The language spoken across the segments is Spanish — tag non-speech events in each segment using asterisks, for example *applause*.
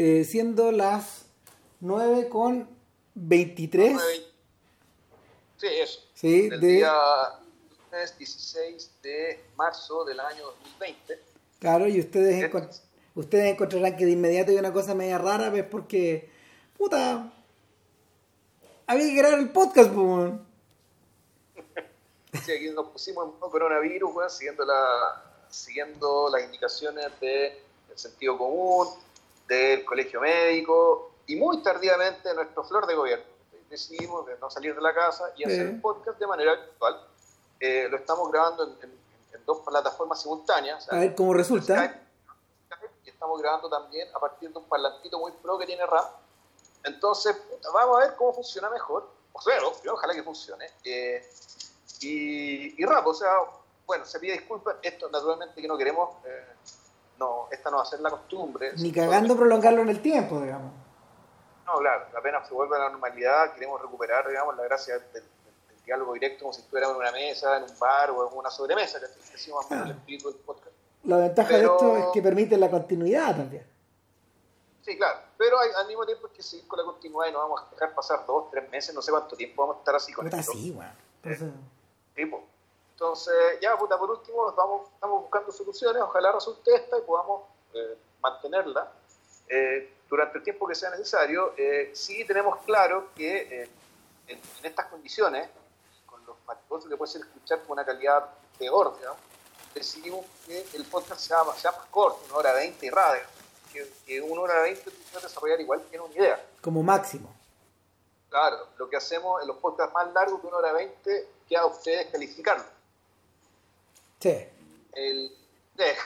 eh, siendo las 9 con 23. Sí, eso. Sí, del de- día 16 de marzo del año 2020. Claro, y ustedes, ustedes encontrarán que de inmediato hay una cosa media rara, ¿ves? Porque, puta, había que grabar el podcast, pues. Sí, aquí nos pusimos en coronavirus, siguiendo, la, siguiendo las indicaciones del sentido común, del colegio médico y muy tardíamente nuestro flor de gobierno. Decidimos de no salir de la casa y hacer Sí. un podcast de manera virtual. Eh, lo estamos grabando en, en- en dos plataformas simultáneas. o sea, A ver cómo resulta. Skype, y estamos grabando también a partir de un parlantito muy pro que tiene RAM. Entonces, vamos a ver cómo funciona mejor. O sea, obvio, ojalá que funcione. Eh, y, y rap, o sea, bueno, se pide disculpas. Esto, naturalmente, que no queremos. eh, no, esta no va a ser la costumbre. Ni cagando prolongarlo en el tiempo, digamos. No, claro, apenas se vuelve a la normalidad, queremos recuperar, digamos, la gracia del, del- del diálogo directo, como si estuviéramos en una mesa, en un bar o en una sobremesa, que decimos menos el espíritu del podcast. La ventaja Pero- de esto es que permite la continuidad también. Sí, claro, pero hay- al mismo tiempo es que seguir con la continuidad y no vamos a dejar pasar dos, tres meses, no sé cuánto tiempo vamos a estar así con Puta, esto. sí, weón. Entonces, Sí, po. Entonces, ya, puta, por último, nos vamos, estamos buscando soluciones, ojalá resulte esta y podamos eh, mantenerla eh, durante el tiempo que sea necesario. Eh, sí tenemos claro que eh, en, en estas condiciones, con los factores que puede ser escuchar con una calidad peor, digamos, decidimos que el podcast sea, más- sea más corto, una hora veinte y radio. Que, que una hora veinte tú puedes desarrollar igual que una idea. como máximo. Claro, lo que hacemos en los podcasts más largos de una hora veinte, queda a ustedes calificarlo. Sí. El, eh,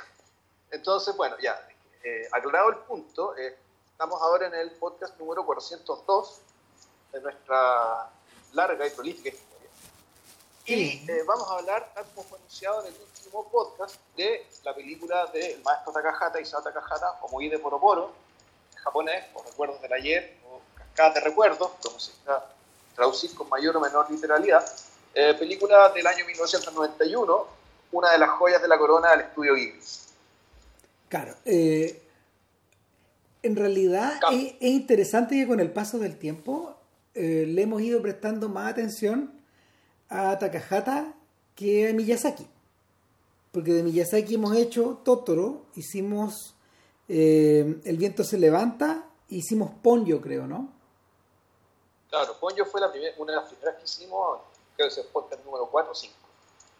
entonces, bueno, ya, eh, aclarado el punto, eh, estamos ahora en el podcast número 402 de nuestra larga y prolífica historia. Y eh, vamos a hablar, tal como fue anunciado en el último podcast, de la película del maestro Takahata, Isao Takahata, o Moi de Poroporo, en japonés, o Recuerdos del Ayer, o Cascadas de Recuerdos, como se quiera traducir con mayor o menor literalidad. Eh, película del año 1991, una de las joyas de la corona del estudio Ghibli. Claro. eh, en realidad Claro. es, es interesante que con el paso del tiempo eh, le hemos ido prestando más atención a Takahata que a Miyazaki. Porque de Miyazaki hemos hecho Totoro, hicimos eh, El viento se levanta, hicimos Ponyo, creo, ¿no? Claro, Ponyo fue la primer- una de las primeras que hicimos, creo que es el podcast número 4 o 5.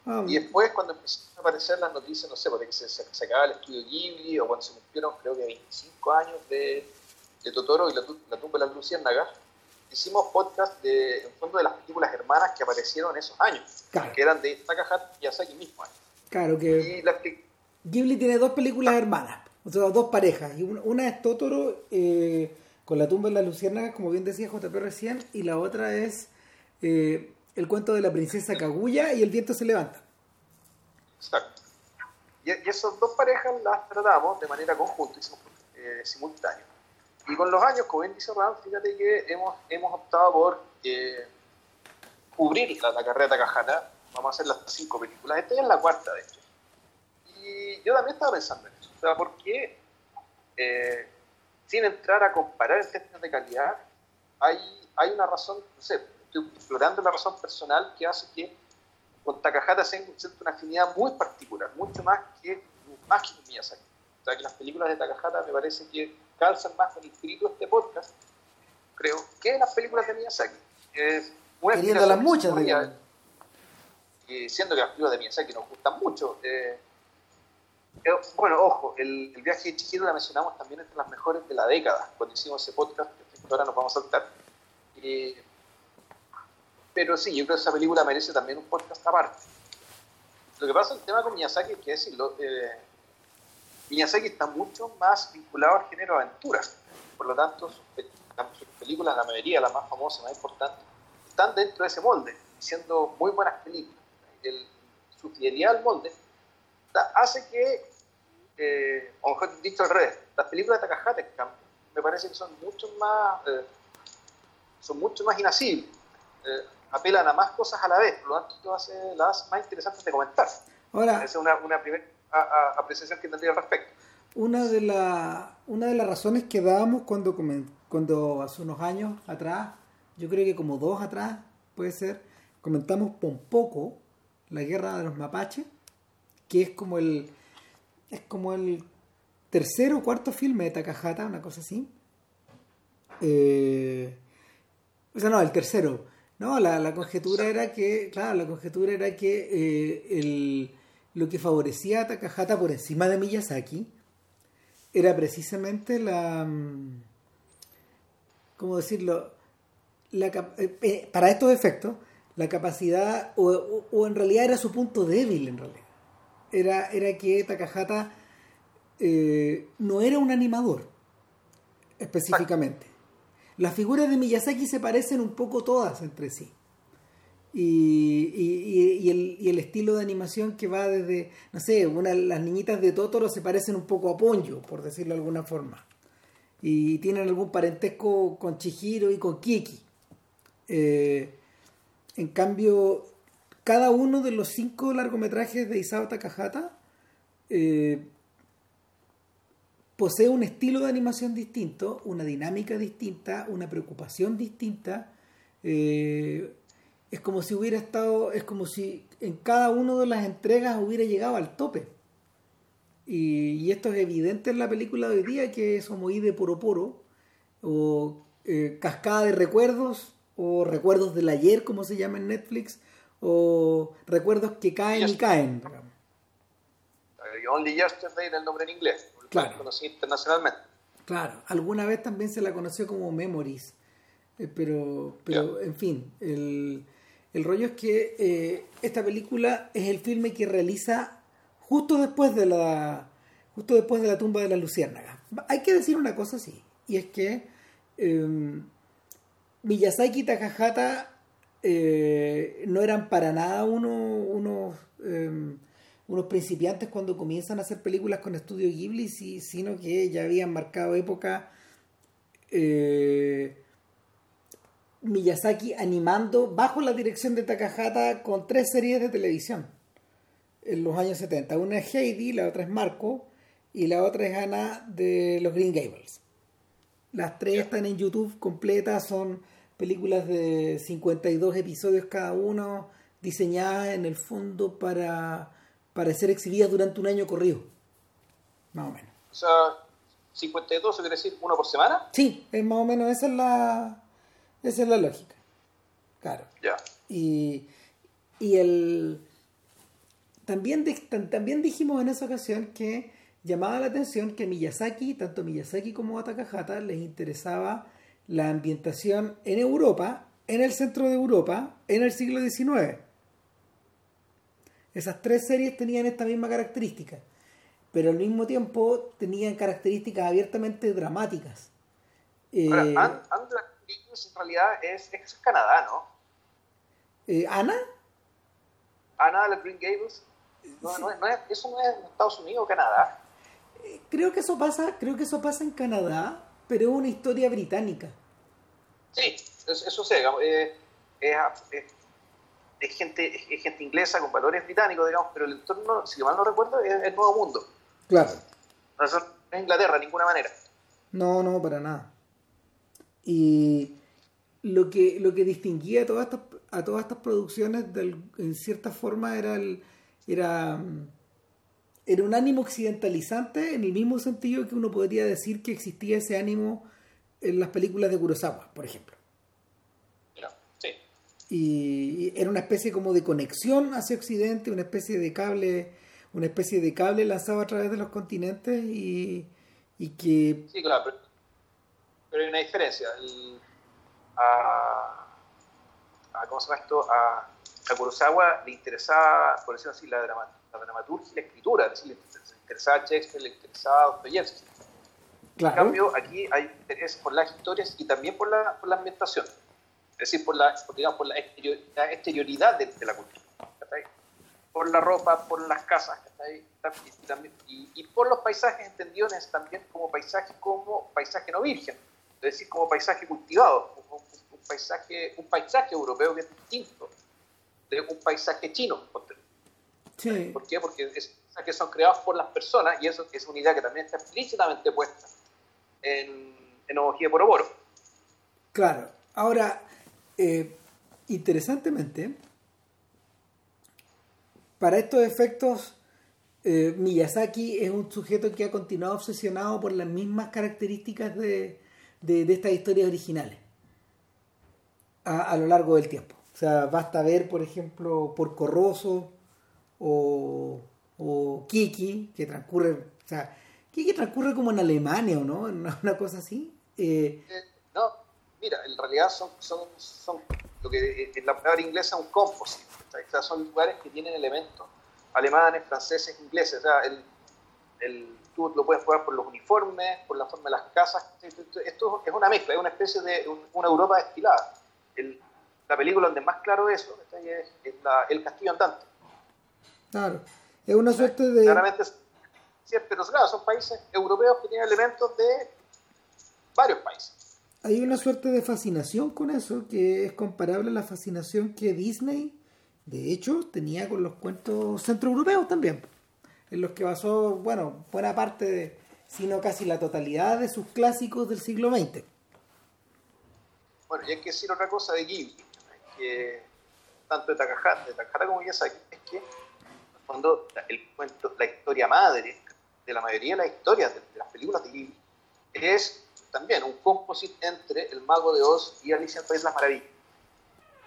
Ah, Y después, cuando empezaron a aparecer las noticias, no sé, porque se, se, se acababa el estudio Ghibli, o cuando se cumplieron, creo que 25 años de, de Totoro y la, tu- la tumba de las luciérnagas, hicimos podcast de, en fondo de las películas hermanas que aparecieron en esos años, Claro. que eran de Takahata y Miyazaki mismo. claro que Y Ghibli tiene dos películas hermanas, o sea, dos parejas. Y una, una es Totoro eh, con la tumba de las luciérnagas, como bien decía JP recién, y la otra es eh, el cuento de la princesa Kaguya y el viento se levanta. Exacto. Y, y esas dos parejas las tratamos de manera conjunta, hicimos eh, simultáneo. Y con los años, como bien dice Ram, fíjate que hemos, optado por eh, cubrir la, la carrera de Takahata. Vamos a hacer las cinco películas. Esta ya es la cuarta, de hecho. Y yo también estaba pensando en eso. O sea, ¿por qué, eh, sin entrar a comparar en términos de calidad, hay, hay una razón, no sé, estoy explorando la razón personal que hace que con Takahata siento siento una afinidad muy particular, mucho más que, más que con Miyazaki. O sea, que las películas de Takahata me parece que calzan más con el espíritu de este podcast, creo, que las películas de Miyazaki. Es una Teniendo las muchas, digamos. y siendo que las películas de Miyazaki nos gustan mucho. eh, pero, bueno, ojo, el, el viaje de Chihiro la mencionamos también entre las mejores de la década, cuando hicimos ese podcast, que ahora nos vamos a saltar. Eh, pero sí, yo creo que esa película merece también un podcast aparte. Lo que pasa el tema con Miyazaki es que eh, Miyazaki está mucho más vinculado al género aventura. Por lo tanto, sus películas, la mayoría, las más famosas, más importantes, están dentro de ese molde, siendo muy buenas películas. El- su fidelidad al molde da- hace que, eh, o mejor dicho al revés, las películas de Takahata, en cambio, me parece que son mucho más, eh, son mucho más inasibles. Eh, apelan a más cosas a la vez, por lo tanto, esto hace las más interesantes de comentar. Ahora, Esa es una, una primera apreciación que tendría al respecto. una de, la, una de las razones que dábamos cuando, cuando hace unos años atrás, yo creo que como dos atrás, puede ser, comentamos un poco la guerra de los mapaches, que es como el es como el tercer o cuarto filme de Takahata, una cosa así. Eh, o sea, no, el tercero. No, la, conjetura era que, claro, la conjetura era que eh, el, lo que favorecía a Takahata por encima de Miyazaki era precisamente la... Mm, ¿Cómo decirlo? La, eh, para estos efectos, la capacidad, o, en realidad era su punto débil en realidad. Era, era que Takahata eh, no era un animador, específicamente. Las figuras de Miyazaki se parecen un poco todas entre sí. Y, el, estilo de animación que va desde, no sé, una, las niñitas de Totoro se parecen un poco a Ponyo, por decirlo de alguna forma. Y tienen algún parentesco con Chihiro y con Kiki. Eh, en cambio, cada uno de los cinco largometrajes de Isao Takahata eh, posee un estilo de animación distinto, una dinámica distinta, una preocupación distinta. Eh, es como si hubiera estado, es como si en cada una de las entregas hubiera llegado al tope. Y, esto es evidente en la película de hoy día, que es Omoí de Poro Poro, o eh, Cascada de Recuerdos, o recuerdos del ayer, como se llama en Netflix, o recuerdos que caen y caen. Only Yesterday el nombre en inglés, claro. conocí internacionalmente. Claro, alguna vez también se la conoció como Memories, eh, pero, pero en fin, el, el, rollo es que eh, esta película es el filme que realiza justo después de la justo después de la tumba de la luciérnaga. Hay que decir una cosa así, y es que em, Miyazaki y Takahata eh, no eran para nada unos, em, unos principiantes cuando comienzan a hacer películas con estudio Ghibli, sino que ya habían marcado época eh, Miyazaki animando bajo la dirección de Takahata con tres series de televisión en los años 70. Una es Heidi, la otra es Marco y la otra es Ana de los Green Gables. Las tres están en YouTube completas, son películas de 52 episodios cada uno, diseñadas en el fondo para, para ser exhibidas durante un año corrido. Más o menos. O sea, 52 quiere decir uno por semana? Sí, es más o menos esa es la, esa es la lógica. Claro. Ya. Y, y el también, también dijimos en esa ocasión que llamaba la atención que Miyazaki, tanto Miyazaki como Takahata, les interesaba la ambientación en Europa, en el centro de Europa, en el siglo XIX. Esas tres series tenían esta misma característica, pero al mismo tiempo tenían características abiertamente dramáticas. Eh, Ahora, en realidad es, es Canadá, ¿no? Eh, ¿Ana? Ana de la Green Gables. No, no, no es, eso no es Estados Unidos o Canadá. Eh, creo que eso pasa, creo que eso pasa en Canadá, pero es una historia británica. Sí, eso sé, eh, es, gente, es gente inglesa con valores británicos, digamos, pero el entorno, si mal no recuerdo, es el Nuevo Mundo. Claro. No es Inglaterra, de ninguna manera. No, no, para nada. Y lo que, lo que distinguía a todas estas, a todas estas producciones, en cierta forma, era, el, era, era un ánimo occidentalizante en el mismo sentido que uno podría decir que existía ese ánimo en las películas de Kurosawa, por ejemplo. Y era una especie como de conexión hacia Occidente, una especie de cable, una especie de cable lanzado a través de los continentes y, y que... Sí, claro, pero, hay una diferencia. a, ¿Cómo se llama esto? A, a Kurosawa le interesaba, por decirlo así, la, dramaturgia y la escritura, es decir, le interesaba Shakespeare, le interesaba Dostoyevsky en cambio, aquí hay interés por las historias y también por la, por la ambientación. Es decir, por la, digamos, por la, exterioridad de, la cultura. Por la ropa, por las casas, y, también, y, por los paisajes entendidos también como paisaje, como paisaje no virgen. Es decir, como paisaje cultivado, un, paisaje, un paisaje europeo que es distinto de un paisaje chino. Sí. ¿Por qué? Porque es, que son creados por las personas, y eso es una idea que también está explícitamente puesta en, en Homología por Oboro. Claro. Ahora, eh, interesantemente, para estos efectos, eh, Miyazaki es un sujeto que ha continuado obsesionado por las mismas características de, de, estas historias originales a, lo largo del tiempo. O sea, basta ver, por ejemplo, por Corroso o, o Kiki, que transcurre, o sea, Kiki transcurre como en Alemania, ¿o no? *laughs* Una cosa así. Eh, no, mira, en realidad son, son, son lo que en la palabra inglesa un composite. O sea, son lugares que tienen elementos alemanes, franceses, ingleses. O sea, el, el, tú lo puedes jugar por los uniformes, por la forma de las casas. Esto es una mezcla, es una especie de una Europa destilada. El, la película donde más claro eso es, es El Castillo Andante. Claro, es una suerte de... Claramente, sí, pero claro, son países europeos que tienen elementos de varios países. Hay una suerte de fascinación con eso que es comparable a la fascinación que Disney, de hecho, tenía con los cuentos centroeuropeos también, en los que basó, bueno, buena parte, de, sino casi la totalidad de sus clásicos del siglo XX. Bueno, y hay que decir otra cosa de Ghibli, que tanto de Takahata, de Takahata como Miyazaki, es que cuando el cuento, la historia madre de la mayoría de las historias de, las películas de Ghibli es también un composite entre El Mago de Oz y Alicia en País de las Maravillas.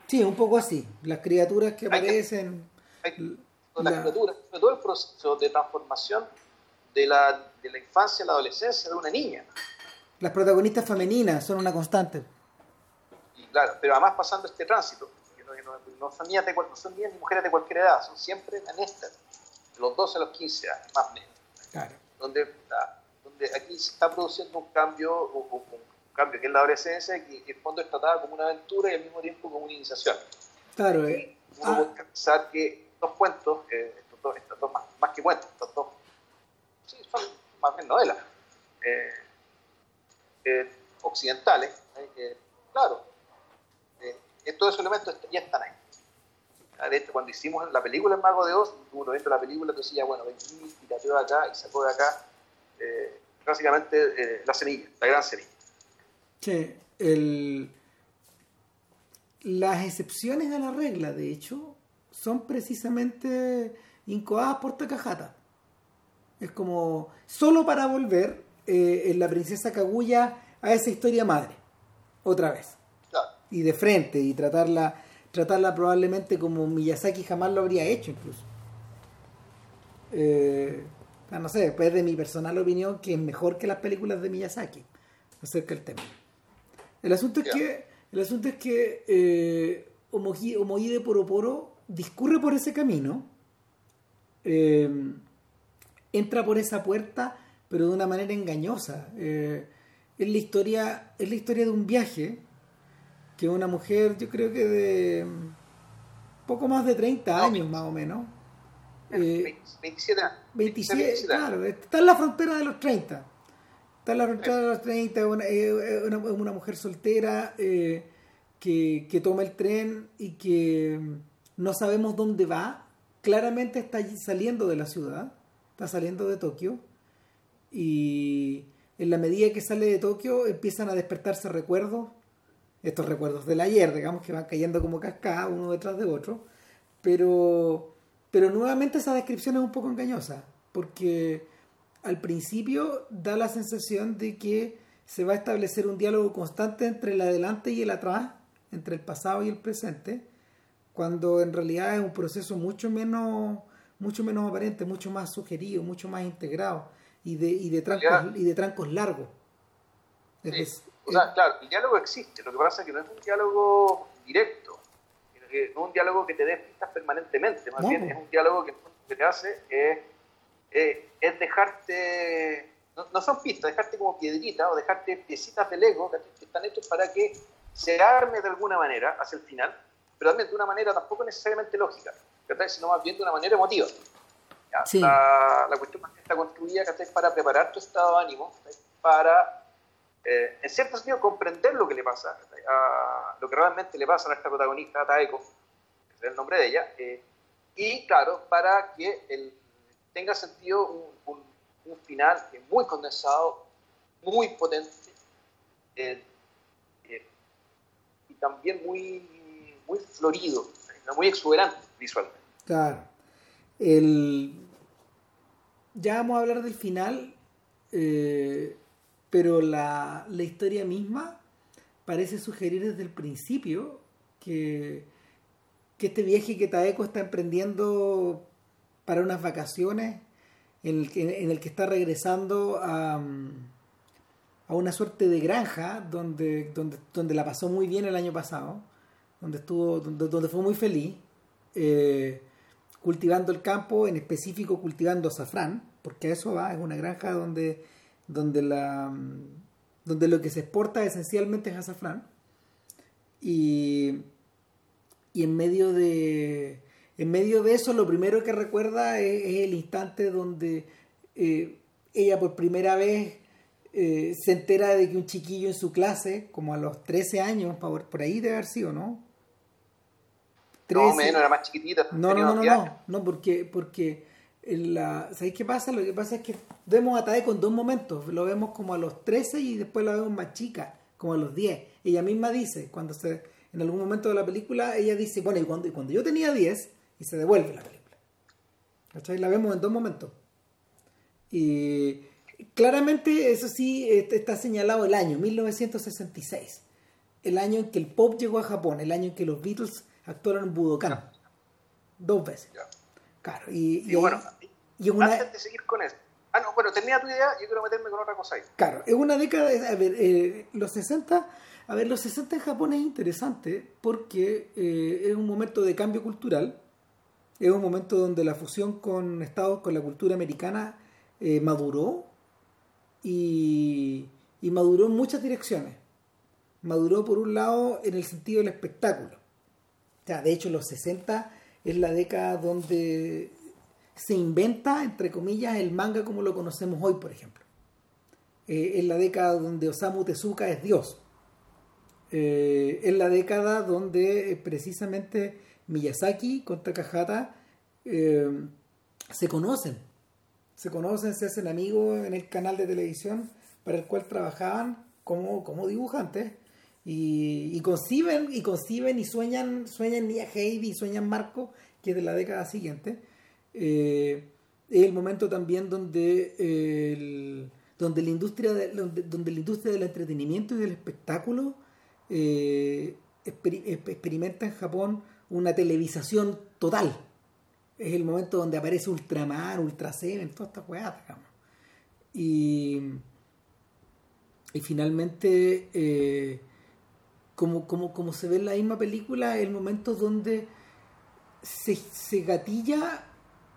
Sí, un poco así. Las criaturas que aparecen. las criaturas, todo el proceso de transformación de la, de la infancia a la adolescencia de una niña. Las protagonistas femeninas son una constante. Y claro, pero además pasando este tránsito, no, son niñas de, no son niñas ni mujeres de cualquier edad, son siempre anestas, de los 12 a los 15 años, más o menos. Claro. Donde, donde aquí se está produciendo un cambio, un, cambio que es la adolescencia, que en el fondo es tratada como una aventura y al mismo tiempo como una iniciación. Claro, eh. Uno ah. puede pensar que estos cuentos, eh, estos dos, estos dos más, que cuentos, estos dos, sí, son más bien novelas eh, eh occidentales, claro, todos esos elementos ya están ahí. De hecho, cuando hicimos la película El Mago de Oz, uno viendo la película que decía, bueno, vení, tirateó de acá y sacó de acá eh, básicamente eh, la semilla, la gran semilla. Sí, el... las excepciones a la regla, de hecho, son precisamente incoadas por Takahata. Es como solo para volver eh, en la princesa Kaguya a esa historia madre, otra vez y de frente y tratarla tratarla probablemente como Miyazaki jamás lo habría hecho incluso. Eh, no sé, después de mi personal opinión que es mejor que las películas de Miyazaki acerca del tema. El asunto es que el asunto es que eh, Poroporo discurre por ese camino, eh, entra por esa puerta, pero de una manera engañosa. Eh, es la historia, es la historia de un viaje que una mujer, yo creo que de poco más de 30 años más o menos. 27 años. 27, claro, está en la frontera de los 30. Está en la frontera de los 30, es una, una, mujer soltera eh, que, que, toma el tren y que no sabemos dónde va. Claramente está saliendo de la ciudad, está saliendo de Tokio. Y en la medida que sale de Tokio empiezan a despertarse recuerdos estos recuerdos del ayer, digamos, que van cayendo como cascada uno detrás de otro, pero, pero nuevamente esa descripción es un poco engañosa, porque al principio da la sensación de que se va a establecer un diálogo constante entre el adelante y el atrás, entre el pasado y el presente, cuando en realidad es un proceso mucho menos, mucho menos aparente, mucho más sugerido, mucho más integrado y de, y de, trancos, y de trancos largos. O sea, claro, el diálogo existe, lo que pasa es que no es un diálogo directo, que no es un diálogo que te dé pistas permanentemente, más bien es un diálogo que lo que te hace es, es, dejarte, no, son pistas, dejarte como piedritas o dejarte piecitas del ego que están hechos para que se arme de alguna manera hacia el final, pero también de una manera tampoco necesariamente lógica, sino más bien de una manera emotiva. La, la, cuestión está construida para preparar tu estado de ánimo, para eh, en cierto sentido, comprender lo que le pasa, a, lo que realmente le pasa a nuestra protagonista, Taeko, que es el nombre de ella, eh, y claro, para que tenga sentido un, final muy condensado, muy potente eh, y también muy, muy florido, muy exuberante visualmente. Claro. El... Ya vamos a hablar del final, pero la, la historia misma parece sugerir desde el principio que, que este viaje que Taeko está emprendiendo para unas vacaciones en el que, en el que está regresando a, a, una suerte de granja donde, donde, donde la pasó muy bien el año pasado, donde, estuvo, donde, donde fue muy feliz, eh, cultivando el campo, en específico cultivando azafrán, porque a eso va, es una granja donde, donde, la, donde lo que se exporta esencialmente es azafrán. Y, y en medio de en medio de eso lo primero que recuerda es, el instante donde eh, ella por primera vez eh, se entera de que un chiquillo en su clase, como a los 13 años, por, por ahí debe haber sido, ¿no? 13, no, menos, era más chiquitita. No, no, no, no, no, porque, porque la, ¿sabéis qué pasa? Lo que pasa es que vemos a Tae con dos momentos. Lo vemos como a los 13 y después la vemos más chica, como a los 10. Ella misma dice, cuando se, en algún momento de la película, ella dice, bueno, y cuando, y cuando yo tenía 10, y se devuelve la película. ¿Cachai? La vemos en dos momentos. Y claramente, eso sí, está señalado el año, 1966. El año en que el pop llegó a Japón, el año en que los Beatles actuaron en Budokan. Dos veces. Claro, y, y, bueno, y una... antes de seguir con eso. Ah, no, bueno, tenía tu idea, yo quiero meterme con otra cosa ahí. Claro, es una década, a ver, eh, los 60, a ver, los 60 en Japón es interesante porque eh, es un momento de cambio cultural es un momento donde la fusión con Estados, con la cultura americana, eh, maduró y, maduró en muchas direcciones. Maduró por un lado en el sentido del espectáculo. O sea, de hecho, los 60 es la década donde se inventa, entre comillas, el manga como lo conocemos hoy, por ejemplo. Eh, es la década donde Osamu Tezuka es Dios. Eh, es la década donde precisamente Miyazaki con Takahata eh, se conocen. Se conocen, se hacen amigos en el canal de televisión para el cual trabajaban como, como dibujantes. Y, conciben, y y sueñan, sueñan Nia Heidi y sueñan Marco, que es de la década siguiente. Eh, es el momento también donde, donde, la industria donde, la industria del entretenimiento y del espectáculo eh, experimenta en Japón una televisación total. Es el momento donde aparece Ultraman, Ultra Seven, todas estas weas. Y, y finalmente, eh, como, como, como se ve en la misma película, el momento donde se, se gatilla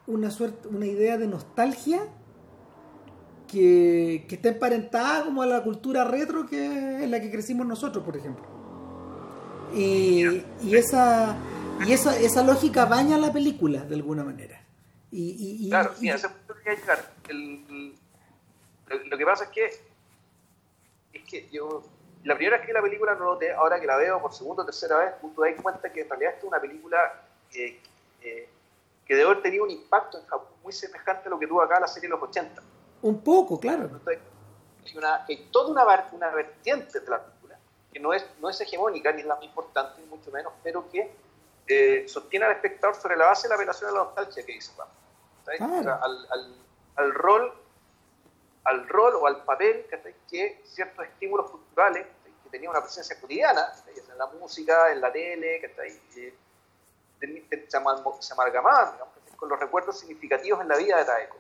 una, suerte, una idea de nostalgia que, que, está emparentada como a la cultura retro que es la que crecimos nosotros, por ejemplo. Y, y esa y esa, esa lógica baña la película de alguna manera. Y, y, claro, mira, ese punto que llegar. El, lo, que pasa es que es que yo la primera vez que la película no noté, ahora que la veo por segunda o tercera vez, tú te das cuenta que en realidad es una película que, que debe haber tenido un impacto en Japón muy semejante a lo que tuvo acá la serie de los 80. Un poco, claro. Hay, una, hay toda una, una vertiente de la película que no es, no es hegemónica ni es la más importante, ni mucho menos, pero que eh, sostiene al espectador sobre la base de la apelación a la nostalgia que dice al, rol al rol o al papel que ciertos estímulos culturales que tenían una presencia cotidiana en la música, en la tele que se, amalgamaban con los recuerdos significativos en la vida de Taeko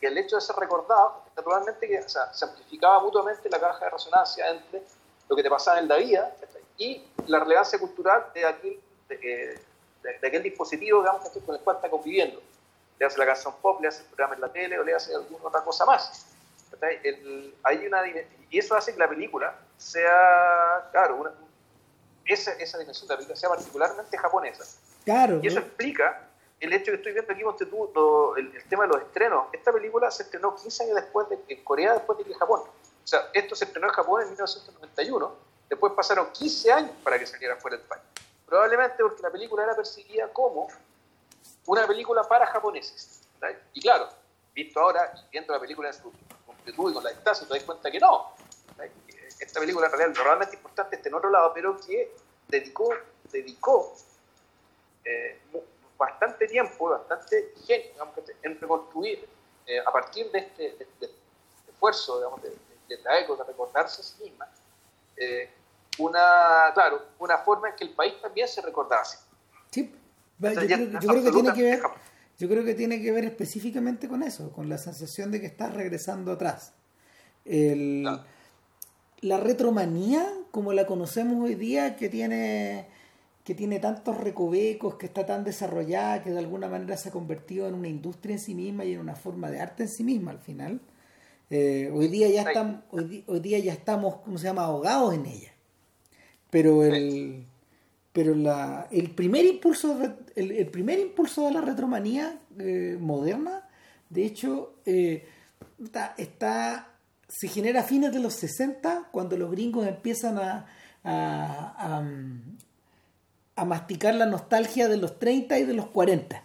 y el hecho de ser recordado naturalmente que se amplificaba mutuamente la caja de resonancia entre lo que te pasaba en la vida y la relevancia cultural de aquel de, aquel dispositivo digamos, con el cual está conviviendo. Le hace la canción pop, le hace el programa en la tele o le hace alguna otra cosa más. hay una, y eso hace que la película sea, claro, esa, esa dimensión de la película sea particularmente japonesa. Claro. Y eso explica el hecho que estoy viendo aquí, el, el, tema de los estrenos. Esta película se estrenó 15 años después de en Corea, después de que Japón. O sea, esto se estrenó en Japón en 1991, después pasaron 15 años para que saliera fuera del país. Probablemente porque la película era percibida como una película para japoneses. Y claro, visto ahora, viendo la película en su completud y con la distancia, te das cuenta que no. Esta película en realidad realmente importante está en otro lado, pero que dedicó, dedicó eh, bastante tiempo, bastante ingenio en reconstruir eh, a partir de este, esfuerzo digamos, de, de, traer de recordarse a sí misma, eh, una, claro, una forma en que el país también se recordase. Sí, yo, creo, que tiene que ver, yo creo que tiene que ver específicamente con eso, con la sensación de que estás regresando atrás. La retromanía, como la conocemos hoy día, que tiene que tiene tantos recovecos, que está tan desarrollada, que de alguna manera se ha convertido en una industria en sí misma y en una forma de arte en sí misma al final. Eh, hoy día ya estamos, hoy, día ya estamos, ¿cómo se llama?, ahogados en ella. Pero el, pero la, el primer impulso, el, primer impulso de la retromanía eh, moderna, de hecho, eh, está, está, se genera a fines de los 60, cuando los gringos empiezan a, a, a masticar la nostalgia de los 30 y de los 40.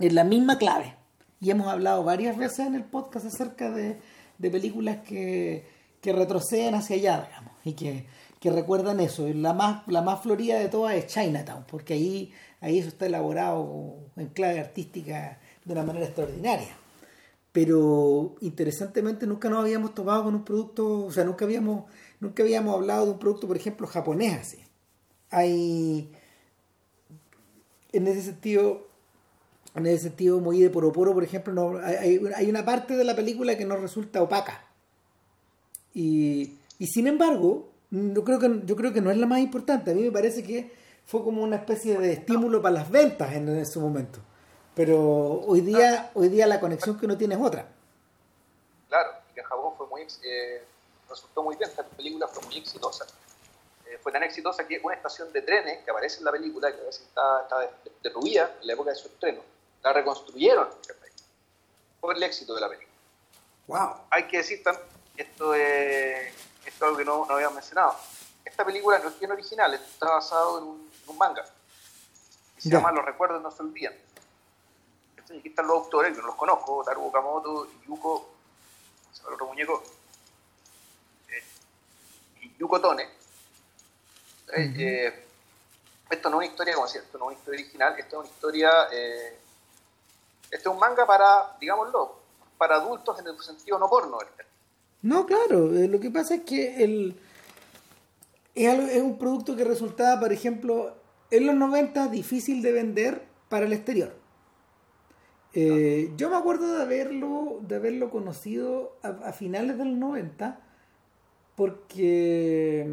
Es la misma clave. Y hemos hablado varias veces en el podcast acerca de, películas que, retroceden hacia allá, digamos, y que, recuerdan eso. La más, la más florida de todas es Chinatown, porque ahí, ahí eso está elaborado en clave artística de una manera extraordinaria. Pero interesantemente nunca nos habíamos tomado con un producto, o sea, nunca habíamos, nunca habíamos hablado de un producto, por ejemplo, japonés así hay en ese sentido en ese sentido muy de poroporo por ejemplo hay, una parte de la película que no resulta opaca. Y, y sin embargo yo creo que no es la más importante. A mí me parece que fue como una especie de estímulo para las ventas en, ese momento. Pero hoy día hoy día la conexión que uno tiene es otra. Claro que en Japón fue muy eh, resultó muy bien esta película fue muy exitosa eh, fue tan exitosa que una estación de trenes que aparece en la película, que a veces está, está derruida en la época de su estreno, la reconstruyeron por el éxito de la película. Wow. Hay que decir también, esto es, esto algo que no, no habíamos mencionado, esta película no es bien original, está basado en un, manga. se llama Los recuerdos no se olvidan. aquí están los autores, que no los conozco, Taru Okamoto, Yuko, el otro muñeco, eh, y Yuko Tone eh, eh, esto no es una historia, como decía, esto no es una historia original, esto es una historia, eh, esto es un manga para, digámoslo, para adultos en el sentido no porno. No, claro, lo que pasa es que el, es, un producto que resultaba, por ejemplo, en los 90 difícil de vender para el exterior. Yo me acuerdo de haberlo, de haberlo conocido a, a finales del 90 porque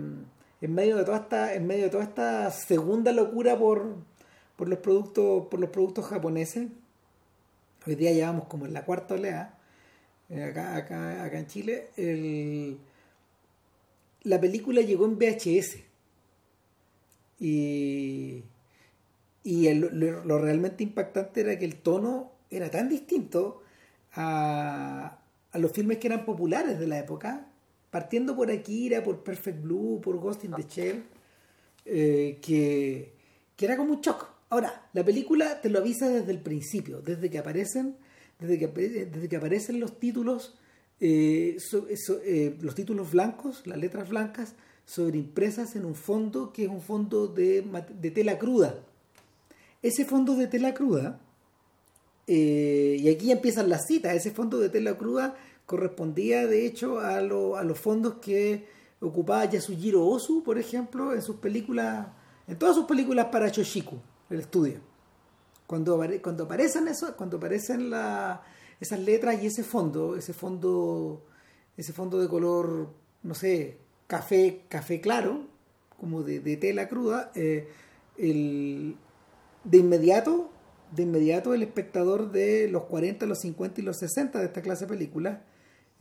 en medio de toda esta, en medio de toda esta segunda locura por, por los productos, por los productos japoneses, hoy día llevamos como en la cuarta oleada, eh, acá, acá, acá en Chile, la película llegó en VHS. Y, y lo, lo, realmente impactante era que el tono era tan distinto a, a los filmes que eran populares de la época partiendo por Akira, por Perfect Blue, por Ghost in the Shell, eh, que, era como un shock. Ahora, la película te lo avisa desde el principio, desde que aparecen, desde que, desde que aparecen los títulos, eh, eh, los títulos blancos, las letras blancas, sobreimpresas en un fondo que es un fondo de tela cruda. Ese fondo de tela cruda, y aquí empiezan las citas, ese fondo de tela cruda correspondía de hecho a, a los fondos que ocupaba Yasujiro Ozu, por ejemplo, en sus películas, en todas sus películas para Choshiku, el estudio. Cuando, cuando aparecen eso, cuando aparecen la, esas letras y ese fondo, ese fondo, ese fondo de color, no sé, café, café claro, como de, tela cruda, eh, el, de inmediato, de inmediato el espectador de los 40, los 50 y los 60 de esta clase de películas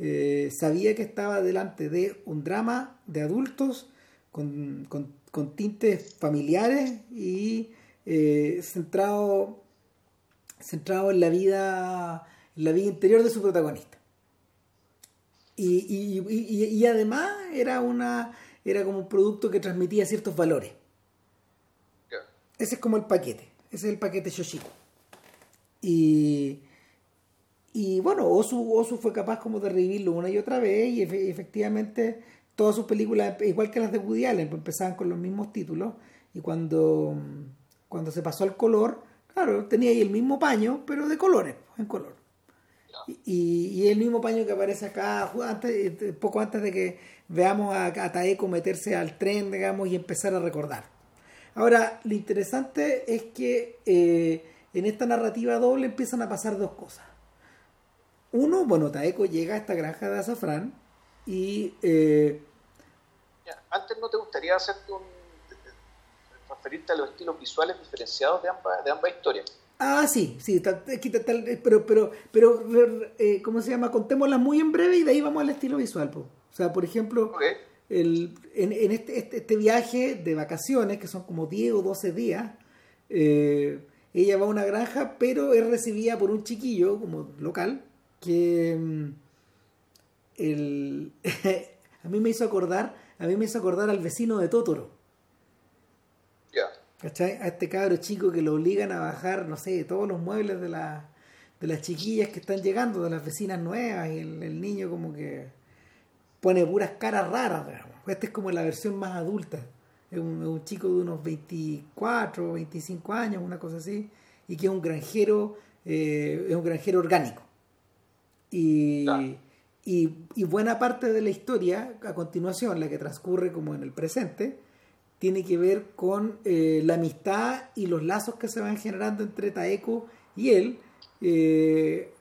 eh, sabía que estaba delante de un drama de adultos con, tintes familiares y eh, centrado, centrado en la vida en la vida interior de su protagonista. Y, además era una era como un producto que transmitía ciertos valores. Ese es como el paquete, ese es el paquete Shoshiko. Y, y bueno, Osu, Osu fue capaz como de revivirlo una y otra vez y efectivamente todas sus películas, igual que las de Woody Allen, pues empezaban con los mismos títulos y cuando, cuando se pasó al color, claro, tenía ahí el mismo paño, pero de colores, en color. Y, el mismo paño que aparece acá antes, poco antes de que veamos a, a Taeko meterse al tren, digamos, y empezar a recordar. Ahora, lo interesante es que eh, en esta narrativa doble empiezan a pasar dos cosas. Uno, bueno, Taeko llega a esta granja de azafrán y... Eh, Antes, ¿no te gustaría hacerte un... referirte a los estilos visuales diferenciados de ambas, de ambas historias? Ah, sí, sí, tal, pero, pero, pero, eh, ¿cómo se llama? Contémoslas muy en breve y de ahí vamos al estilo visual. O sea, por ejemplo, el, en, en este, este, este, viaje de vacaciones, que son como 10 o 12 días, eh, ella va a una granja, pero es recibida por un chiquillo como local que mm, el, *laughs* a mí me hizo acordar, a mí me hizo acordar al vecino de Totoro. ¿Cachai? A este cabro chico que lo obligan a bajar, no sé, todos los muebles de, la, de las chiquillas que están llegando, de las vecinas nuevas, y el, niño como que pone puras caras raras, digamos. Esta es como la versión más adulta. Es un, chico de unos 24, 25 años, una cosa así, y que es un granjero, eh, es un granjero orgánico. Y, y, buena parte de la historia, a continuación, la que transcurre como en el presente, tiene que ver con eh, la amistad y los lazos que se van generando entre Taeko y él, eh,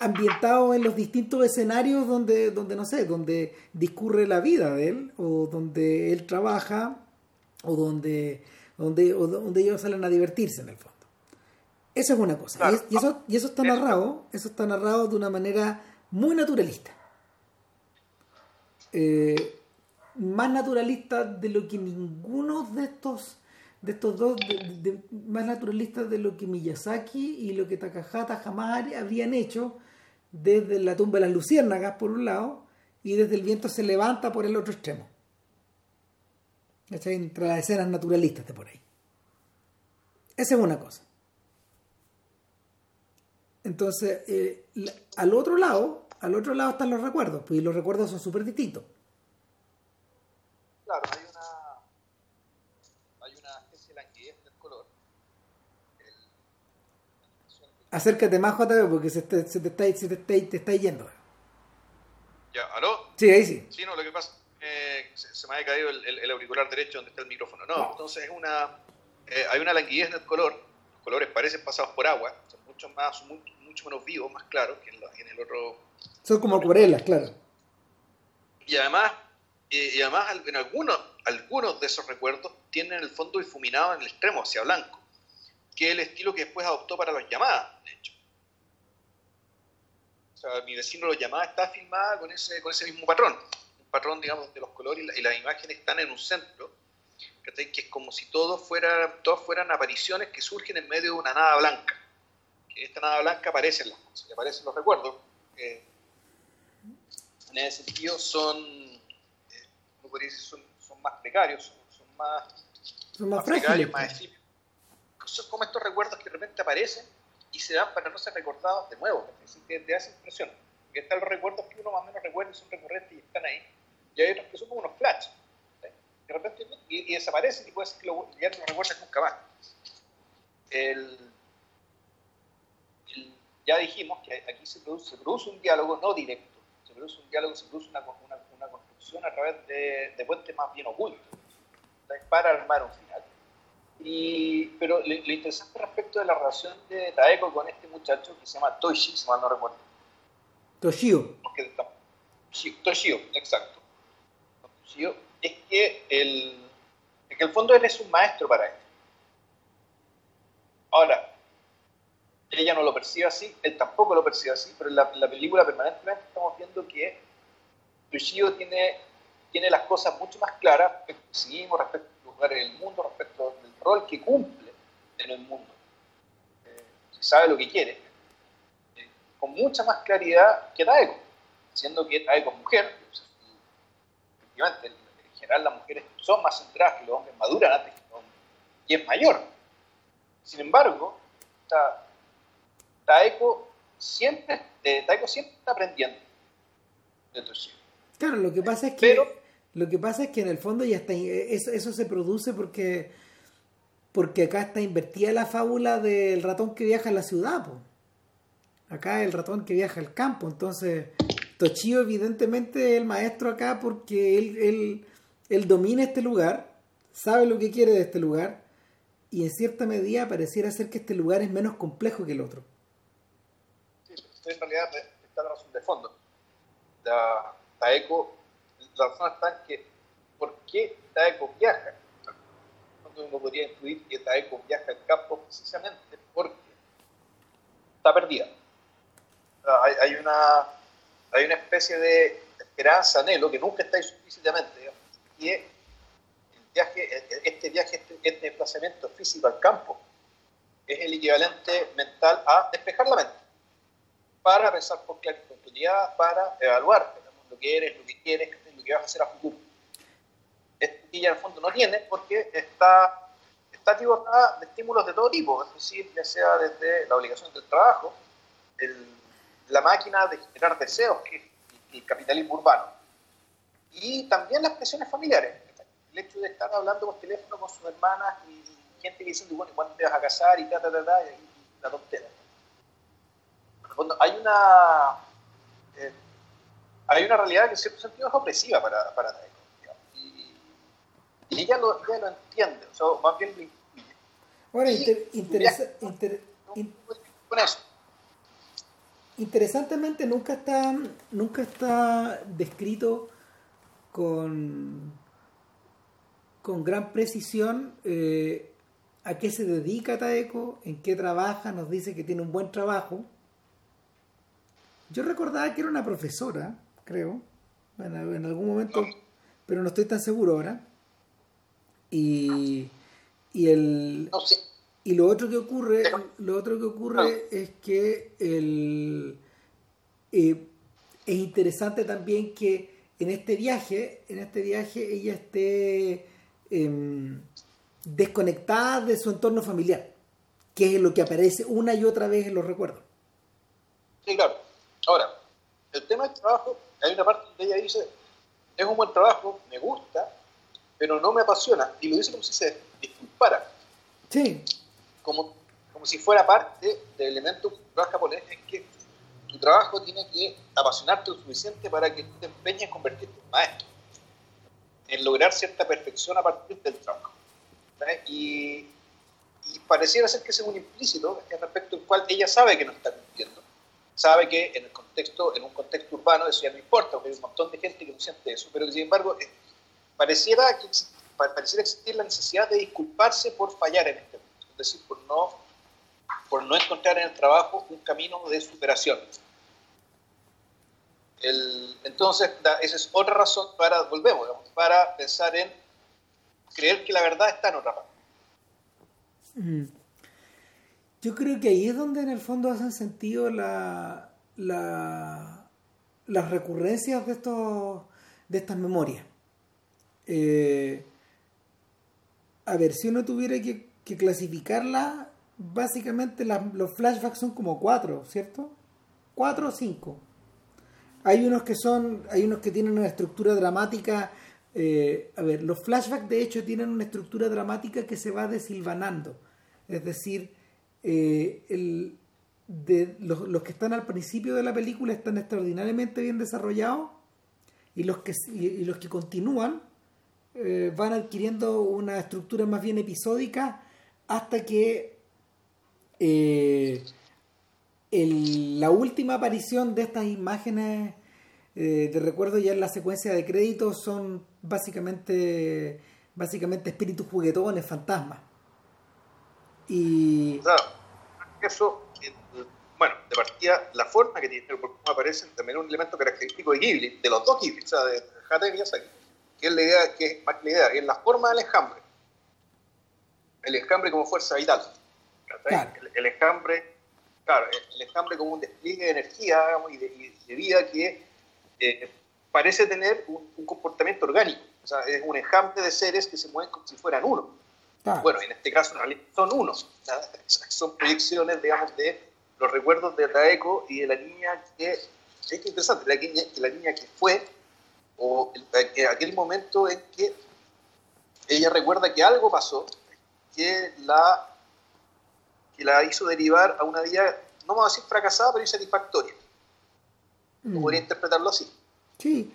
ambientado en los distintos escenarios donde, donde, no sé, donde discurre la vida de él, o donde él trabaja, o donde, donde, donde ellos salen a divertirse en el fondo. Eso es una cosa. Y, eso, y eso está narrado, eso está narrado de una manera muy naturalista. Eh, más naturalista de lo que ninguno de estos de estos dos más naturalistas de lo que Miyazaki y lo que Takahata jamás habían hecho desde la tumba de las luciérnagas por un lado y desde el viento se levanta por el otro extremo. Entre las escenas naturalistas de por ahí. Esa es una cosa entonces eh, al otro lado al otro lado están los recuerdos pues los recuerdos son súper distintos claro, hay una, hay una especie de languidez del color. El, Acércate más, JB, porque se te, se te, está, se te, está, te está yendo. Ya, ¿aló? Sí, ahí sí. Sí, no, lo que pasa eh, se, se, me ha caído el, el, el, auricular derecho donde está el micrófono. No, entonces es una, eh, hay una languidez del color. Los colores parecen pasados por agua, son mucho, más, mucho, mucho menos vivos, más claros que en, la, en el otro. Son como acuarelas, claro. Y además y, además en algunos, algunos de esos recuerdos tienen el fondo difuminado en el extremo, hacia blanco, que es el estilo que después adoptó para las llamadas, de hecho. O sea, mi vecino lo llamaba, está filmada con ese, con ese mismo patrón, un patrón, digamos, de los colores y, las imágenes están en un centro, que es como si todo fuera, todas fueran apariciones que surgen en medio de una nada blanca. Esta nada blanca aparecen las cosas, aparecen los recuerdos. en ese sentido son son, son más precarios, son, son más, son más, más precarios, más efímeros. Son como estos recuerdos que de repente aparecen y se dan para no ser recordados de nuevo, es decir, que te hace impresión. Porque están los recuerdos que uno más o menos recuerda y son recurrentes y están ahí, y hay otros que son como unos flash, de repente y, y, desaparecen y puede ser que lo, ya no lo recuerdas nunca más. El, ya dijimos que aquí se produce, se produce un diálogo no directo, se produce un diálogo, se produce una, una, una a través de, de puentes más bien ocultos para armar un final. Y, pero lo, interesante respecto de la relación de Taeko con este muchacho que se llama Toshi, si mal no recuerdo. Toshio. Toshio, exacto. Toshio, es que el, es que el fondo él es un maestro para él. Ahora, ella no lo percibe así, él tampoco lo percibe así, pero en la, película permanentemente estamos viendo que Yoshio tiene, tiene las cosas mucho más claras respecto respecto al lugar en el mundo, respecto del rol que cumple en el mundo. Eh, sabe lo que quiere, eh, con mucha más claridad que Taeko, siendo que Taeko es mujer, efectivamente, en general las mujeres son más centradas que los hombres, maduran antes que los hombres, y es mayor. Sin embargo, Taeko siempre, eh, Taeko siempre está aprendiendo de Claro, lo que pasa es que lo que pasa es que en el fondo ya está eso, eso se produce porque porque acá está invertida la fábula del ratón que viaja a la ciudad, pues. Acá el ratón que viaja al campo, entonces Tochio evidentemente es el maestro acá porque él, él, él domina este lugar, sabe lo que quiere de este lugar y en cierta medida pareciera ser que este lugar es menos complejo que el otro. En realidad está la razón de fondo. La, la razón está en que ¿por qué Taeko viaja? Uno podría incluir que Taeko viaja al campo precisamente porque está perdida. Hay, hay, una, hay una especie de esperanza, anhelo, que nunca está explícitamente, y es este viaje, este, este, desplazamiento físico al campo, es el equivalente mental a despejar la mente, para pensar con claridad, para evaluar lo que eres, lo que quieres, lo que vas a hacer a futuro. Este en el fondo no tiene porque está, está de estímulos de todo tipo, es decir, ya sea desde la obligación del trabajo, la máquina de generar deseos, que es el capitalismo urbano, y también las presiones familiares el hecho de estar hablando por teléfono con sus hermanas y, gente que dice, bueno, ¿cuándo te vas a casar? Y ta, ta, ta, ta, y, la tontera. Hay una eh, hay una realidad que en cierto sentido es opresiva para, para la y, y ella, lo, ella lo entiende, o sea, más bien lo incluye. Ahora, inter, con eso. interesantemente nunca está, nunca está descrito con con gran precisión eh, a qué se dedica Taeko, en qué trabaja, nos dice que tiene un buen trabajo. Yo recordaba que era una profesora, creo, en algún momento, pero no estoy tan seguro ahora. Y, y el y lo otro que ocurre, lo otro que ocurre es que el, eh, es interesante también que en este viaje, en este viaje ella esté Em, desconectada de su entorno familiar, que es lo que aparece una y otra vez en los recuerdos. Sí, claro. Ahora, el tema del trabajo, hay una parte donde ella dice, es un buen trabajo, me gusta, pero no me apasiona, y lo dice como si se disculpara. Sí. Como, como si fuera parte del elemento cultural japonés en que tu trabajo tiene que apasionarte lo suficiente para que te empeñes en convertirte en maestro en lograr cierta perfección a partir del trabajo. Y, pareciera ser que ese es un implícito respecto al cual ella sabe que no está cumpliendo. Sabe que en el contexto, en un contexto urbano eso ya no importa, porque hay un montón de gente que no siente eso, pero sin embargo eh, pareciera, que, pareciera existir la necesidad de disculparse por fallar en este punto, es decir, por no, por no encontrar en el trabajo un camino de superación. Entonces, esa es otra razón para, volvemos, para pensar en creer que la verdad está en otra parte. Mm. Yo creo que ahí es donde en el fondo hacen sentido la, la, las recurrencias de, estos, de estas memorias. Eh, a ver, si uno tuviera que, que clasificarla, básicamente los flashbacks son como cuatro, ¿cierto? Cuatro o cinco. Hay unos que son, hay unos que tienen una estructura dramática. Eh, a ver, los flashbacks de hecho tienen una estructura dramática que se va desilvanando. Es decir, eh, los, que están al principio de la película están extraordinariamente bien desarrollados y los que, los que continúan eh, van adquiriendo una estructura más bien episódica hasta que la última aparición de estas imágenes eh, de recuerdo ya en la secuencia de créditos son básicamente básicamente espíritus juguetones, fantasmas. Y. eso, bueno, de partida, la forma que tiene, cómo aparecen también es un elemento característico de Ghibli, de los dos Ghibli, o sea, de Hata y Miyazaki, que es la idea, que es la idea, es la forma del enjambre. El enjambre como fuerza vital. El, enjambre, claro, el, enjambre como un despliegue de energía y, de, y de vida que eh, parece tener un, comportamiento orgánico. O sea, es un enjambre de seres que se mueven como si fueran uno. Bueno, en este caso en realidad son uno. Son proyecciones, digamos, de los recuerdos de Taeko y de la niña que, es interesante, la niña, la niña que fue, o aquel momento en que ella recuerda que algo pasó, que la, que la hizo derivar a una vida, no vamos a decir fracasada, pero insatisfactoria. Mm. Podría interpretarlo así. Sí,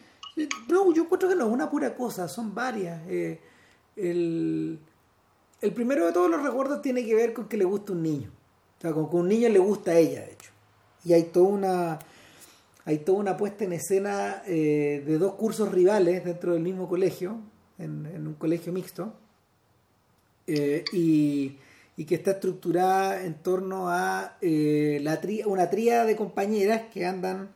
no, yo encuentro que no es una pura cosa, son varias. Eh, el, el, primero de todos los recuerdos tiene que ver con que le gusta un niño. O sea, con que un niño le gusta a ella, de hecho. Y hay toda una, hay toda una puesta en escena eh, de dos cursos rivales dentro del mismo colegio, en, un colegio mixto, eh, y, que está estructurada en torno a la una tría de compañeras que andan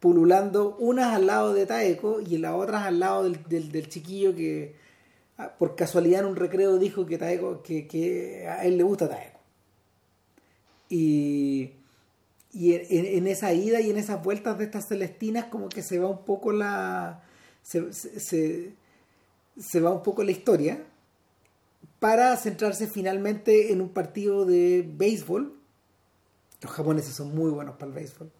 pululando unas al lado de Taeko y las otras al lado del, chiquillo que por casualidad en un recreo dijo que Taeko, que, a él le gusta Taeko. Y, y en, esa ida y en esas vueltas de estas celestinas como que se va un poco la se, se va un poco la historia para centrarse finalmente en un partido de béisbol. Los japoneses son muy buenos para el béisbol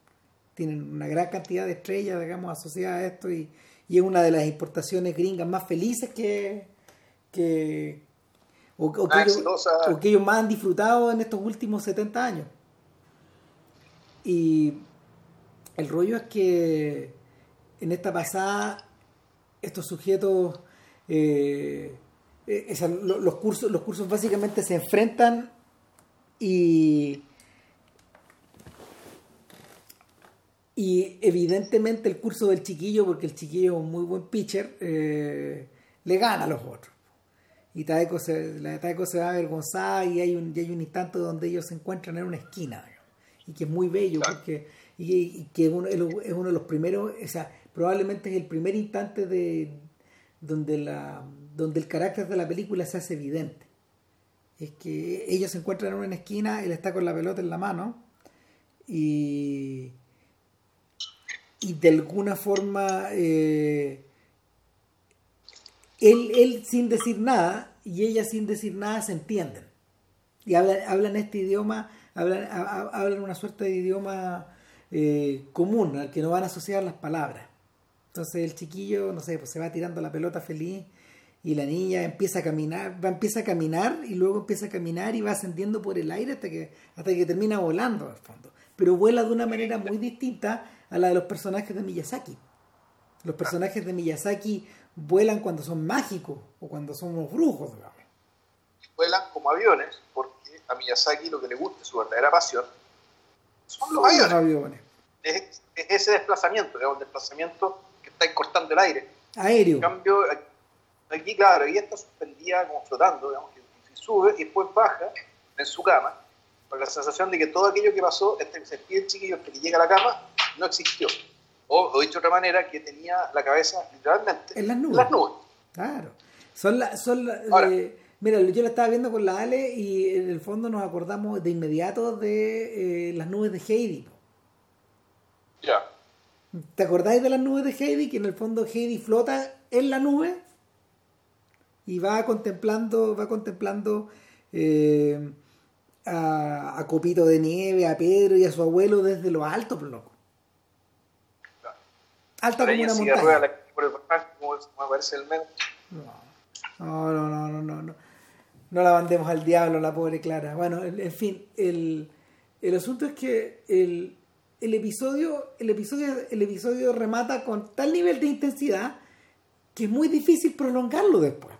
tienen una gran cantidad de estrellas, digamos, asociadas a esto y, es una de las importaciones gringas más felices que, que, o, que ellos, más han disfrutado en estos últimos 70 años. Y el rollo es que en esta pasada estos sujetos, eh, eh, los, cursos, los cursos básicamente se enfrentan y Y evidentemente el curso del chiquillo, porque el chiquillo es un muy buen pitcher, eh, le gana a los otros. Y Taeko se, la Taeko se va avergonzada y hay un, y hay un instante donde ellos se encuentran en una esquina. Y que es muy bello, porque y, que es uno, es uno, de los primeros, o sea, probablemente es el primer instante de donde, la, donde el carácter de la película se hace evidente. Es que ellos se encuentran en una esquina, él está con la pelota en la mano y y de alguna forma eh, él, él, sin decir nada y ella sin decir nada se entienden. Y hablan, hablan este idioma hablan, hablan una suerte de idioma eh, común al que no van a asociar las palabras. Entonces el chiquillo no sé pues se va tirando la pelota feliz y la niña empieza a caminar va empieza a caminar y luego empieza a caminar y va ascendiendo por el aire hasta que hasta que termina volando al fondo. Pero vuela de una manera muy distinta a la de los personajes de Miyazaki. Los personajes de Miyazaki vuelan cuando son mágicos o cuando son unos brujos, digamos. Vuelan como aviones, porque a Miyazaki lo que le gusta, su verdadera pasión, son los aviones. Es, ese desplazamiento, digamos, el desplazamiento que está cortando el aire. Aéreo. En cambio, aquí, claro, ella está suspendida como flotando, digamos, que sube y después baja en su cama, con la sensación de que todo aquello que pasó, este, se pide el chiquillo hasta que llega a la cama, no existió. O, dicho de otra manera, que tenía la cabeza literalmente en las nubes. las nubes. Claro. Son la, son mira, yo la estaba viendo con la Ale y en el fondo nos acordamos de inmediato de eh, las nubes de Heidi. Ya. ¿Te acordáis de las nubes de Heidi? Que en el fondo Heidi flota en la nube y va contemplando, va contemplando eh, a, Copito de Nieve, a Pedro y a su abuelo desde lo alto, por loco. Alta como una montaña. No, no, no, no, no, no. No la mandemos al diablo, la pobre Clara. Bueno, en fin, el, el asunto es que el, el, episodio, el, episodio, el episodio remata con tal nivel de intensidad que es muy difícil prolongarlo después.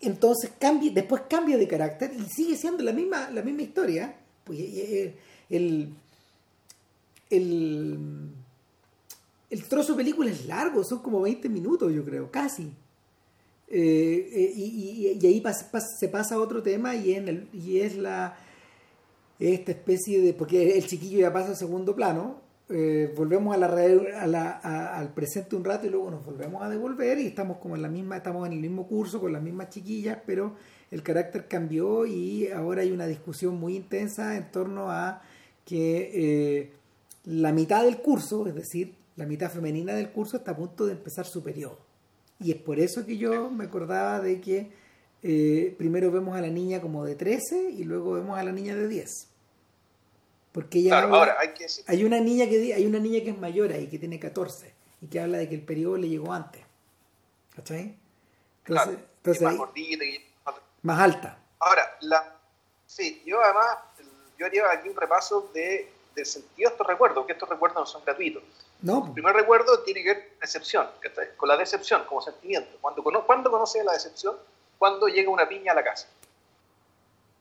Entonces cambia, después cambia de carácter y sigue siendo la misma, la misma historia. Pues el, el el trozo de película es largo, son como 20 minutos, yo creo, casi. Eh, eh, y, ahí se pasa a otro tema y, en el, y es la esta especie de. porque el chiquillo ya pasa al segundo plano. Eh, volvemos a la, a al presente un rato y luego nos volvemos a devolver y estamos como en la misma, estamos en el mismo curso con las mismas chiquillas, pero el carácter cambió y ahora hay una discusión muy intensa en torno a que la mitad del curso, es decir, la mitad femenina del curso está a punto de empezar su periodo. Y es por eso que yo me acordaba de que eh, primero vemos a la niña como de 13 y luego vemos a la niña de 10. Porque ella Claro, habla- ahora hay que decir, hay una niña que hay una niña que es mayor ahí, que tiene 14 y que habla de que el periodo le llegó antes. ¿Cachai? Entonces, claro, entonces más ahí- gordita, más- más alta. Ahora, la, sí, yo además, yo haría aquí un repaso de, del sentido de estos recuerdos, que estos recuerdos no son gratuitos. No, El primer recuerdo tiene que ver con la decepción, con la decepción como sentimiento. Cuando, cono- ¿Cuándo conoce la decepción? Cuando llega una piña a la casa.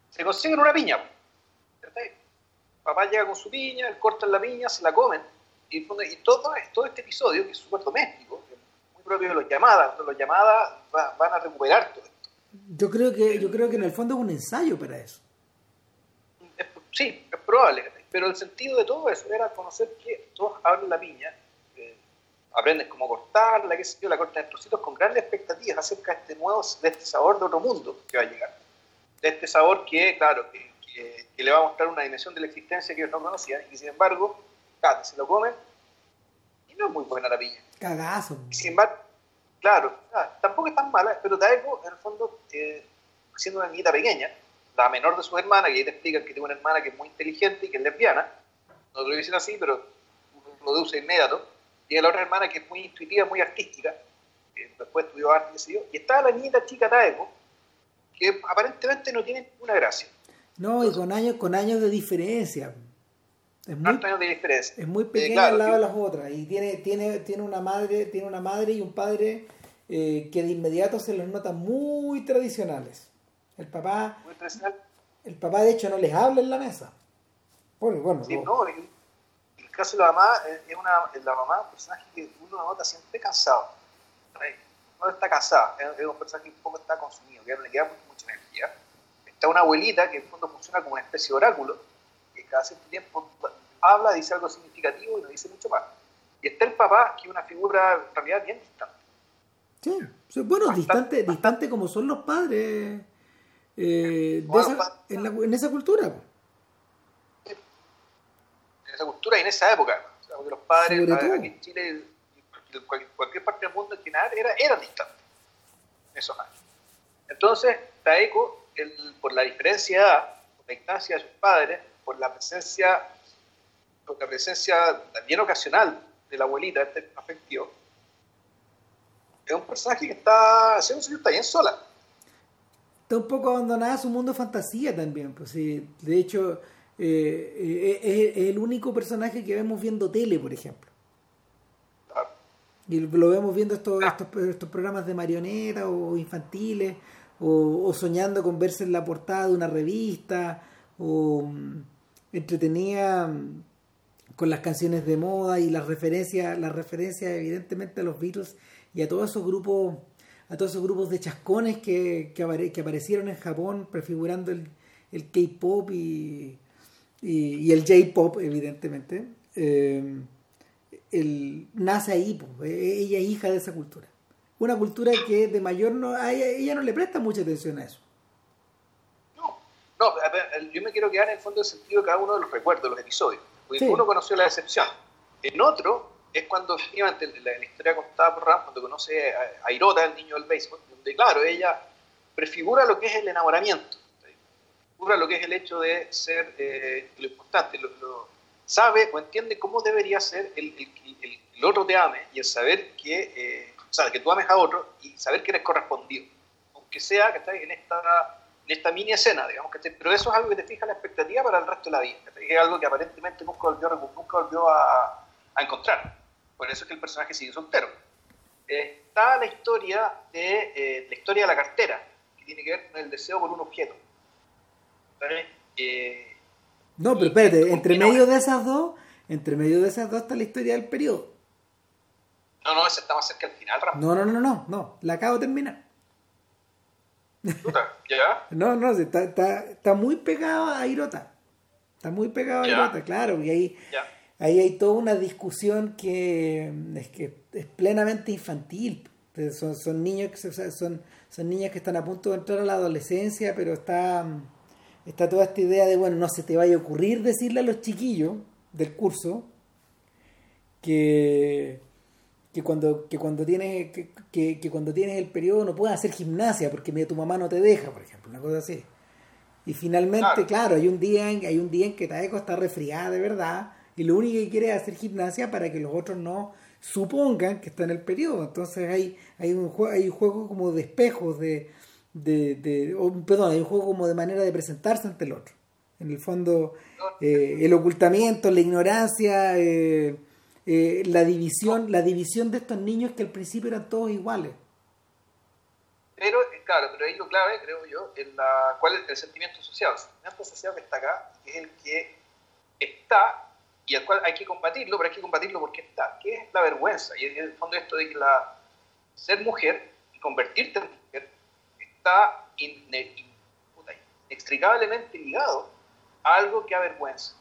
Se consiguen una piña. Papá llega con su piña, él corta la piña, se la comen. Y, y todo, todo este episodio, que es súper doméstico, muy propio de los llamadas, los llamadas va- van a recuperar todo esto. yo creo que yo creo que en el fondo es un ensayo para eso. Es- sí, es probable. Pero el sentido de todo eso era conocer que todos abren la piña, eh, aprenden cómo cortarla, qué sé yo, la cortan en trocitos con grandes expectativas acerca de este nuevo, de este sabor de otro mundo que va a llegar. De este sabor que, claro, que, que- que le va a mostrar una dimensión de la existencia que ellos no conocían y que sin embargo, claro, se lo comen y no es muy buena la piña. Cagazo. Y sin embargo, claro, ah, tampoco es tan mala, pero Taeko, en el fondo, eh, siendo una niñita pequeña, la menor de sus hermanas, que ahí te explican que tiene una hermana que es muy inteligente y que es lesbiana, no te lo dicen así, pero lo deduce de inmediato, y la otra hermana que es muy intuitiva, muy artística, que después estudió arte, qué sé yo, y está la niñita chica Taeko, que aparentemente no tiene ninguna gracia, No, y con años con años de diferencia. Es muy, años de diferencia. es muy pequeña Eh, claro, al lado de las otras y tiene tiene tiene una madre tiene una madre y un padre eh, que de inmediato se los nota muy tradicionales. El papá muy el papá de hecho no les habla en la mesa. Porque, bueno, Sí, no, el, el caso de la mamá eh, es una, la mamá es un personaje que uno nota siempre cansado. No está cansada, es, es un personaje que un poco está consumido, que le queda mucha, energía. Está una abuelita que en el fondo funciona como una especie de oráculo, que cada cierto tiempo habla, dice algo significativo y no dice mucho más. Y está el papá, que es una figura en realidad bien distante. Sí, bueno, Bastante- distante, distante como son los padres eh, de Bueno, esa- pa- en, la- en esa cultura. en esa cultura y en esa época. O sea, porque los padres aquí en Chile y cualquier, parte del mundo en general era, eran distantes en esos años. Entonces, Taeko, el- por la diferencia de edad, por la distancia de sus padres, por la presencia, por la presencia también ocasional de la abuelita, este afectivo, es un personaje que está, se está bien sola. Está un poco abandonada su mundo de fantasía también. Pues, sí. De hecho, eh, eh, es, el único personaje que vemos viendo tele, por ejemplo. Y lo vemos viendo estos, estos, estos programas de marionetas o infantiles, o, o soñando con verse en la portada de una revista, o mm, entretenida mm, con las canciones de moda y las referencias, las referencias evidentemente a los Beatles y a todos esos grupos, a todos esos grupos de chascones que, que, apare- que aparecieron en Japón prefigurando el, el K-pop y, y, y el J-pop, evidentemente. Eh, el, nace ahí, pues, eh, ella es hija de esa cultura. Una cultura que de mayor no, a ella, ella no le presta mucha atención a eso. No, no, yo me quiero quedar en el fondo del sentido de cada uno de los recuerdos, de los episodios. Porque Sí. uno conoció la decepción. En otro es cuando efectivamente la, la historia contada por Ram, cuando conoce a, a Hirota, el niño del béisbol, donde claro, ella prefigura lo que es el enamoramiento, prefigura lo que es el hecho de ser eh, lo importante, lo, sabe o entiende cómo debería ser el, el- el- otro te ame y el saber que, eh, o sea, que tú ames a otro y saber que eres correspondido, aunque sea que estás en esta, mini escena, digamos, que pero eso es algo que te fija la expectativa para el resto de la vida, es algo que aparentemente nunca volvió, nunca volvió a, a encontrar, por eso es que el personaje sigue soltero. Está la historia de eh, la historia de la cartera, que tiene que ver con el deseo por un objeto. ¿Vale? Eh, No, pero espérate, entre medio de esas dos, entre medio de esas dos está la historia del periodo. no, no, ese está más cerca al final, Ramón. No, no, no, no, no, la acabo de terminar. Puta, ¿Ya? *laughs* No, no, está, está, está muy pegado a Irota. Está muy pegado a. Irota, claro, y ahí, Ya. Ahí hay toda una discusión que es que es plenamente infantil. Entonces, Son, son niños que son, son niñas que están a punto de entrar a la adolescencia, pero está, está toda esta idea de bueno, no se te vaya a ocurrir decirle a los chiquillos del curso que, que cuando, que cuando tienes que, que, cuando tienes el periodo no puedes hacer gimnasia porque tu mamá no te deja, por ejemplo, una cosa así. Y finalmente, claro, hay un día en, hay un día en que Taeko está resfriada de verdad y lo único que quiere es hacer gimnasia para que los otros no supongan que está en el periodo. Entonces hay, hay, un, hay un juego como de espejos, de, de, de perdón, hay un juego como de manera de presentarse ante el otro. En el fondo, eh, el ocultamiento, la ignorancia, eh, eh, la división, la división de estos niños que al principio eran todos iguales. Pero, claro, pero ahí lo clave, creo yo, es la, cuál es el sentimiento social. El sentimiento social que está acá es el que está y al cual hay que combatirlo, pero hay que combatirlo porque está, que es la vergüenza. Y en el fondo esto de que la, ser mujer y convertirte en mujer está inextricablemente ligado a algo que avergüenza.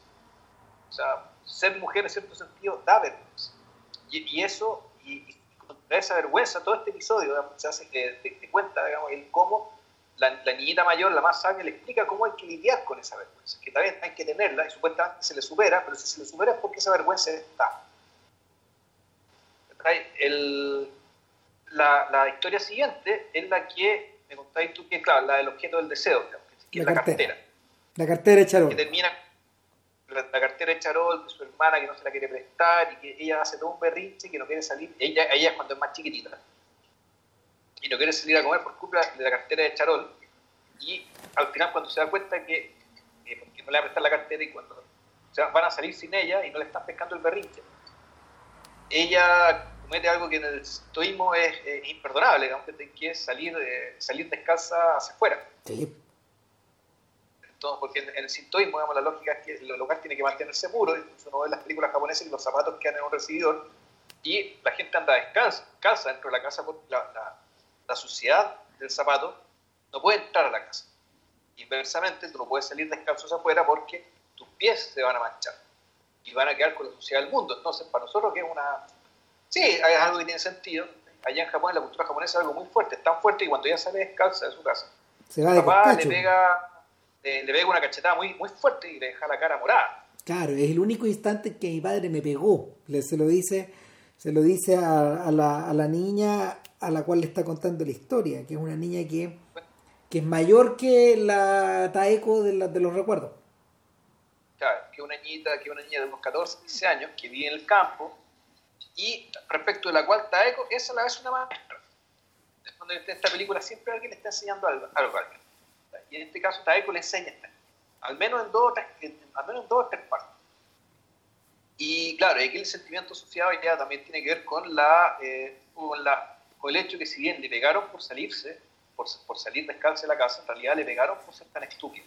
O sea, ser mujer en cierto sentido da vergüenza. Y, eso, y, contra esa vergüenza, todo este episodio se hace que te, cuenta, digamos, el cómo la, niñita mayor, la más sabia, le explica cómo hay que lidiar con esa vergüenza, que tal hay que tenerla y supuestamente se le supera, pero si se le supera es porque esa vergüenza está. El, la, la, historia siguiente es la que me contáis tú, que claro, la del objeto del deseo, que es la, cartera. La cartera de Charol. Que termina la, cartera de Charol de su hermana que no se la quiere prestar y que ella hace todo un berrinche que no quiere salir. Ella, ella es cuando es más chiquitita y no quiere salir a comer por culpa de la cartera de Charol. Y al final, cuando se da cuenta que, eh, porque no le va a prestar la cartera y cuando o sea, van a salir sin ella y no le están pescando el berrinche, ella comete algo que en el estoísmo es, imperdonable, digamos, que es salir, eh, salir descalza hacia afuera. Sí. Entonces, porque en, el sintoísmo, digamos, la lógica es que el lugar tiene que mantenerse puro, incluso uno ve las películas japonesas y los zapatos quedan en un recibidor, y la gente anda descalza, dentro de la casa porque la la suciedad del zapato no puede entrar a la casa. Inversamente, tú no puedes salir descalzos afuera porque tus pies se van a manchar y van a quedar con la suciedad del mundo. Entonces, para nosotros que es una... Sí, es algo que tiene sentido. Allá en Japón, en la cultura japonesa es algo muy fuerte, es tan fuerte que cuando ella sale descalza de su casa, se va papá le pega, le, pega una cachetada muy, muy fuerte y le deja la cara morada. Claro, es el único instante que mi padre me pegó. Le, se lo dice, se lo dice a, la, a la niña a la cual le está contando la historia, que es una niña que, que es mayor que la Taeko de, de los recuerdos. Claro, que una niñita, que una niña de unos 14, 15 años, que vive en el campo, y respecto de la cual Taeko es a la vez una maestra. Cuando esta película siempre alguien le está enseñando algo, a alguien. Y en este caso Taeko le enseña al menos en dos, al menos en dos o tres partes. Y claro, aquí el sentimiento asociado ya también tiene que ver con la, eh, con la con el hecho que si bien le pegaron por salirse, por, por salir descalzo de la casa, en realidad le pegaron por ser tan estúpido,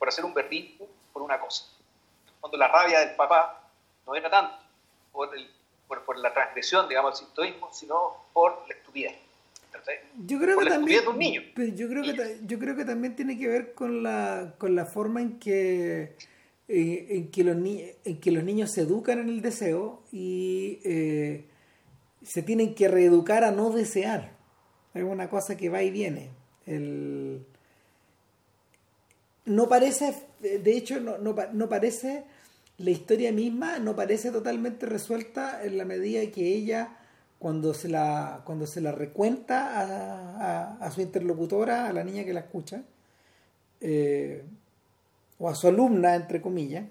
por hacer un berrinche por una cosa. Cuando la rabia del papá no era tanto por, el, por, por la transgresión, digamos, del sintoísmo, sino por la estupidez. Yo creo que también, yo creo que yo creo que también tiene que ver con la con la forma en que eh, en, que los en que los niños se educan en el deseo y eh, se tienen que reeducar a no desear. Es una cosa que va y viene. El... No parece, de hecho, no, no, parece, la historia misma no parece totalmente resuelta en la medida que ella, cuando se la, cuando se la recuenta a, a, su interlocutora, a la niña que la escucha, eh, o a su alumna, entre comillas,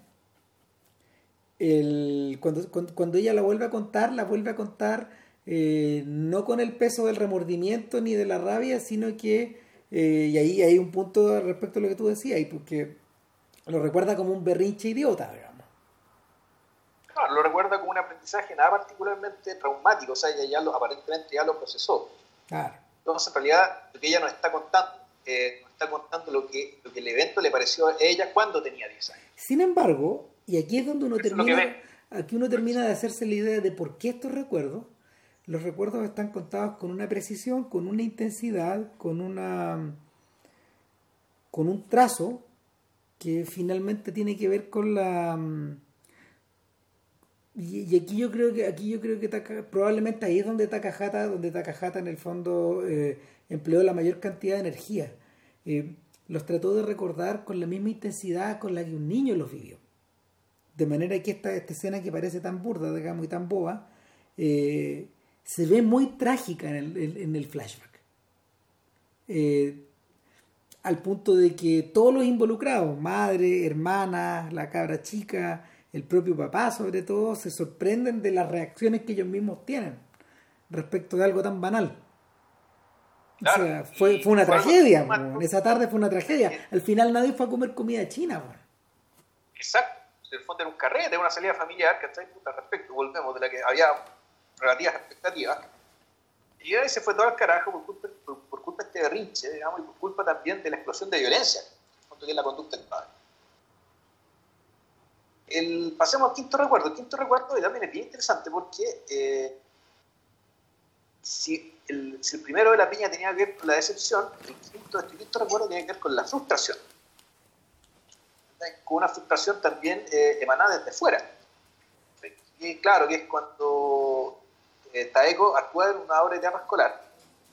el, cuando, cuando, ella la vuelve a contar, la vuelve a contar eh, no con el peso del remordimiento ni de la rabia, sino que, eh, y ahí hay un punto respecto a lo que tú decías, y porque lo recuerda como un berrinche idiota, digamos. Claro, lo recuerda como un aprendizaje nada particularmente traumático, o sea, ella ya lo, aparentemente ya lo procesó. Claro. Entonces, en realidad, lo que ella nos está contando, eh, nos está contando lo que, lo que el evento le pareció a ella cuando tenía 10 años. Sin embargo, y aquí es donde uno termina, aquí uno termina de hacerse la idea de por qué estos recuerdos los recuerdos están contados con una precisión, con una intensidad, con una con un trazo que finalmente tiene que ver con la y, aquí yo creo que aquí yo creo que probablemente ahí es donde Takahata donde Takahata en el fondo eh, empleó la mayor cantidad de energía. Eh, los trató de recordar con la misma intensidad con la que un niño los vivió. De manera que esta, esta escena que parece tan burda digamos y tan boba eh, se ve muy trágica en el, en el flashback. Eh, al punto de que todos los involucrados, madre, hermana, la cabra chica, el propio papá sobre todo, se sorprenden de las reacciones que ellos mismos tienen respecto de algo tan banal. o sea, fue, fue una tragedia, esa tarde fue una tragedia. Al final nadie fue a comer comida china. Exacto, en el fondo era un carrete, una salida familiar, ¿cachai? Al respecto, volvemos, de la que había relativas expectativas y se fue todo al carajo por culpa, por, culpa de este berrinche, digamos, y por culpa también de la explosión de violencia, que es la conducta del padre. El, pasemos al quinto recuerdo. El quinto recuerdo también es bien interesante porque eh, si, el, si, el, primero de la piña tenía que ver con la decepción, el quinto, este quinto recuerdo tiene que ver con la frustración. Con una frustración también eh, emanada desde fuera. Y claro, que es cuando eh, Taeko actúa una obra de teatro escolar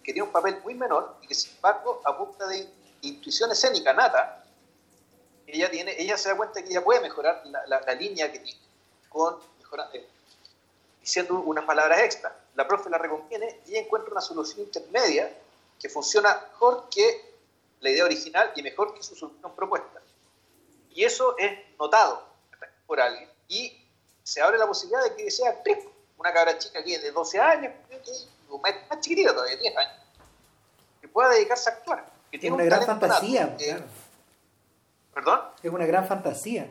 que tiene un papel muy menor y que sin embargo a punta de intuición escénica nata ella tiene ella se da cuenta que ella puede mejorar la, línea que tiene con eh, diciendo unas palabras extra. La profe la reconviene y ella encuentra una solución intermedia que funciona mejor que la idea original y mejor que su solución propuesta. Y eso es notado por alguien y se abre la posibilidad de que sea una cabra chica que de 12 años, más chiquitita todavía, 10 años, que pueda dedicarse a actuar. Que tiene una gran fantasía. claro. ¿Perdón? Es una gran fantasía.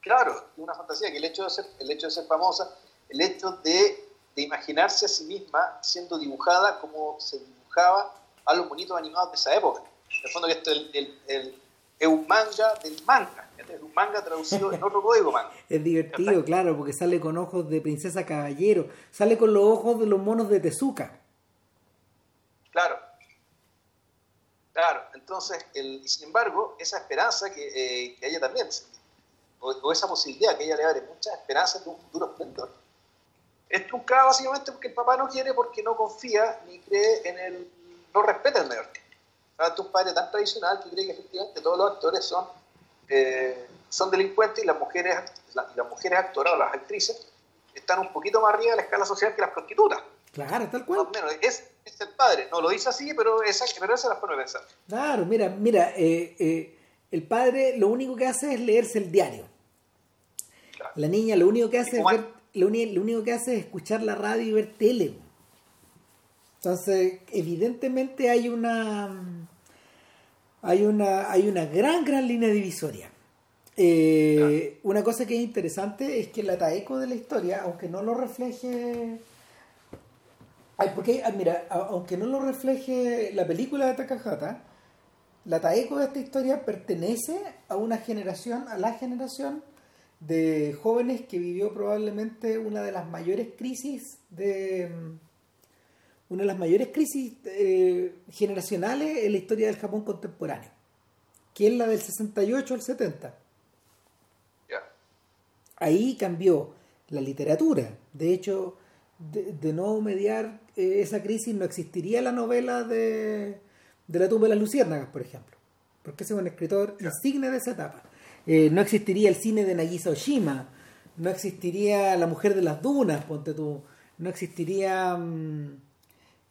Claro, es una fantasía que el hecho de ser, el hecho de ser famosa, el hecho de, de imaginarse a sí misma siendo dibujada como se dibujaba a los bonitos animados de esa época. En el fondo que esto es el, el, el, un manga del manga es un manga traducido en otro código manga. *laughs* Es divertido, claro, porque sale con ojos de princesa caballero, sale con los ojos de los monos de Tezuka. Claro. Claro, entonces, el, sin embargo, esa esperanza que, eh, que ella también, o, esa posibilidad que ella le abre muchas esperanzas de un futuro esplendor, es truncada básicamente porque el papá no quiere, porque no confía ni cree en el, no respeta el mayor un padre tan tradicional que cree que efectivamente todos los actores son eh, son delincuentes y las mujeres, las mujeres actoras las actrices están un poquito más arriba de la escala social que las prostitutas. Claro, tal cual. es, el padre, no lo dice así, pero esa, pero esa es la forma de pensar. Claro, mira, mira, eh, eh, el padre lo único que hace es leerse el diario. La niña lo único que hace es ver, lo, único que hace es escuchar la radio y ver tele. Entonces, evidentemente hay una hay una, hay una gran, gran línea divisoria. Eh, una cosa que es interesante es que la Taeko de la historia, aunque no lo refleje. Ay, porque, ah, mira, aunque no lo refleje la película de Takahata, la Taeko de esta historia pertenece a una generación, a la generación de jóvenes que vivió probablemente una de las mayores crisis de una de las mayores crisis eh, generacionales en la historia del Japón contemporáneo, que es la del 68 al 70. Ahí cambió la literatura. De hecho, de, no mediar eh, esa crisis no existiría la novela de, de La tumba de las luciérnagas, por ejemplo, porque ese es un escritor insigne de esa etapa. Eh, no existiría el cine de Nagisa Oshima, no existiría La mujer de las dunas, ponte tú, no existiría... Mm,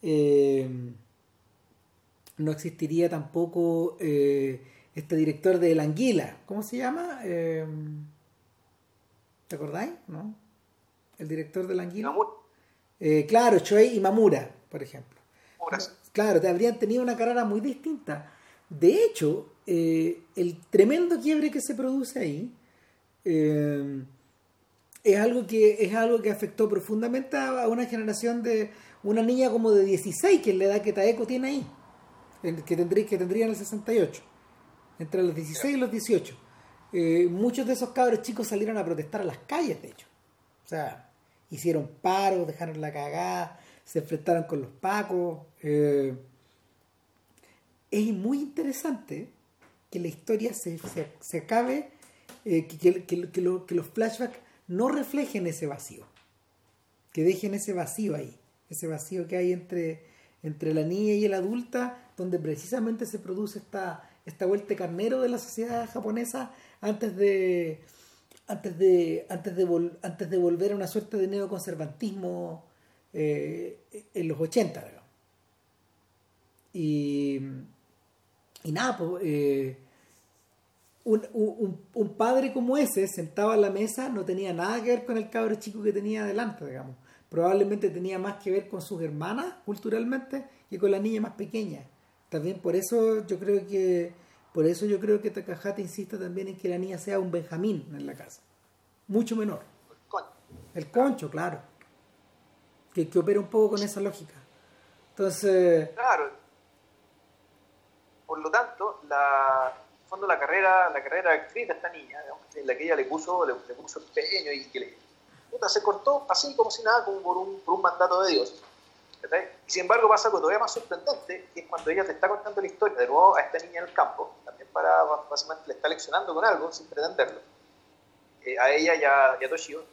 eh, no existiría tampoco eh, este director de La Anguila, ¿cómo se llama? Eh, ¿Te acordáis? ¿No? El director de La Anguila. claro, Choei Imamura, por ejemplo. Claro, te habrían tenido una carrera muy distinta. De hecho, el tremendo quiebre que se produce ahí es algo que es algo que afectó profundamente a una generación de una niña como de 16, que es la edad que Taeko tiene ahí, que tendría, que tendría en el 68, entre los 16 y los 18. Eh, muchos de esos cabros chicos salieron a protestar a las calles, de hecho. O sea, hicieron paros, dejaron la cagada, se enfrentaron con los pacos. Eh, es muy interesante que la historia se, se, acabe, eh, que, que, que los flashbacks no reflejen ese vacío, que dejen ese vacío ahí ese vacío que hay entre, entre la niña y el adulta, donde precisamente se produce esta, esta vuelta carnero de la sociedad japonesa antes de antes de antes de, antes de volver a una suerte de neoconservantismo eh, en los 80, digamos. Y, y nada, pues, eh, un, un, padre como ese sentado a la mesa no tenía nada que ver con el cabro chico que tenía adelante, digamos. Probablemente tenía más que ver con sus hermanas culturalmente que con la niña más pequeña. También por eso yo creo que por eso yo creo que Takahata insiste también en que la niña sea un Benjamín en la casa. Mucho menor. El concho, claro. Que, que opera un poco con esa lógica. Entonces. Claro. Por lo tanto, la, fondo la carrera, la carrera de esta niña, en la que ella le puso, le, puso empeño y que le, puta, se cortó así como si nada, como por un, por un mandato de Dios. Y sin embargo pasa algo todavía más sorprendente, que es cuando ella te está contando la historia de nuevo a esta niña en el campo, también para, básicamente le está leccionando con algo sin pretenderlo, eh, a ella y a, y a Toshio,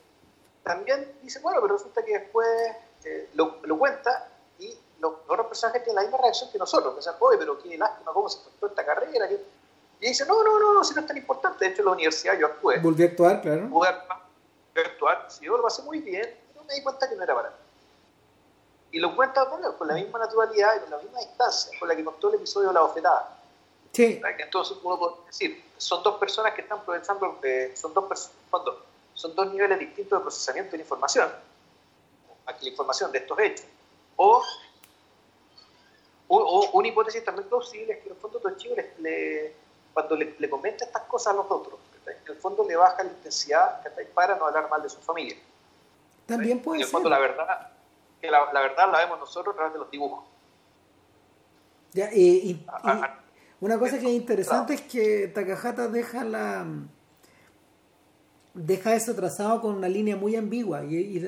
también dice, bueno, pero resulta que después eh, lo, lo, cuenta y los, otros personajes tienen la misma reacción que nosotros, dicen, oye, pero qué lástima cómo se cortó esta carrera, y dice, no, no, no, no, si no es tan importante, de hecho en la universidad yo actué. Volví a actuar, claro. Volví a actuar, si yo lo pasé muy bien, pero me di cuenta que no era para mí y lo cuenta con la misma naturalidad y con la misma distancia con la que contó el episodio de la bofetada. Sí. Entonces uno puede decir, son dos personas que están procesando, eh, son, dos son dos niveles distintos de procesamiento de la información, aquí la información de estos hechos. O, o, una hipótesis también plausible es que en el fondo los chicos le, cuando le, le, comenta estas cosas a los otros, en el fondo le baja la intensidad para no hablar mal de su familia. También puede ser. En el fondo la verdad la, verdad la vemos nosotros a través de los dibujos. Ya, y, ah, una cosa que es interesante es que Takahata deja la deja eso trazado con una línea muy ambigua y,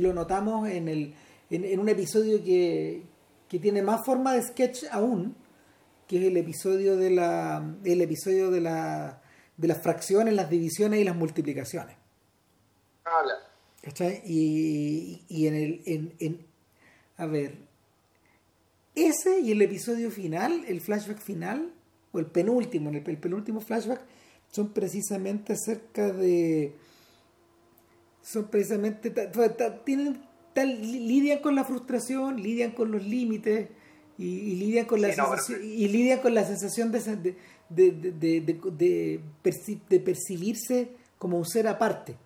lo notamos en, el, en, un episodio que, que, tiene más forma de sketch aún que es el episodio de la el episodio de la de las fracciones, las divisiones y las multiplicaciones. Y, y en el. En, en, a ver. Ese y el episodio final, el flashback final, o el penúltimo, el, el penúltimo flashback, son precisamente acerca de. Son precisamente. tienen lidian con la frustración, lidian con los límites y, lidian con la sensación, y lidian con la sensación de, de, de, de, de percibirse como un ser aparte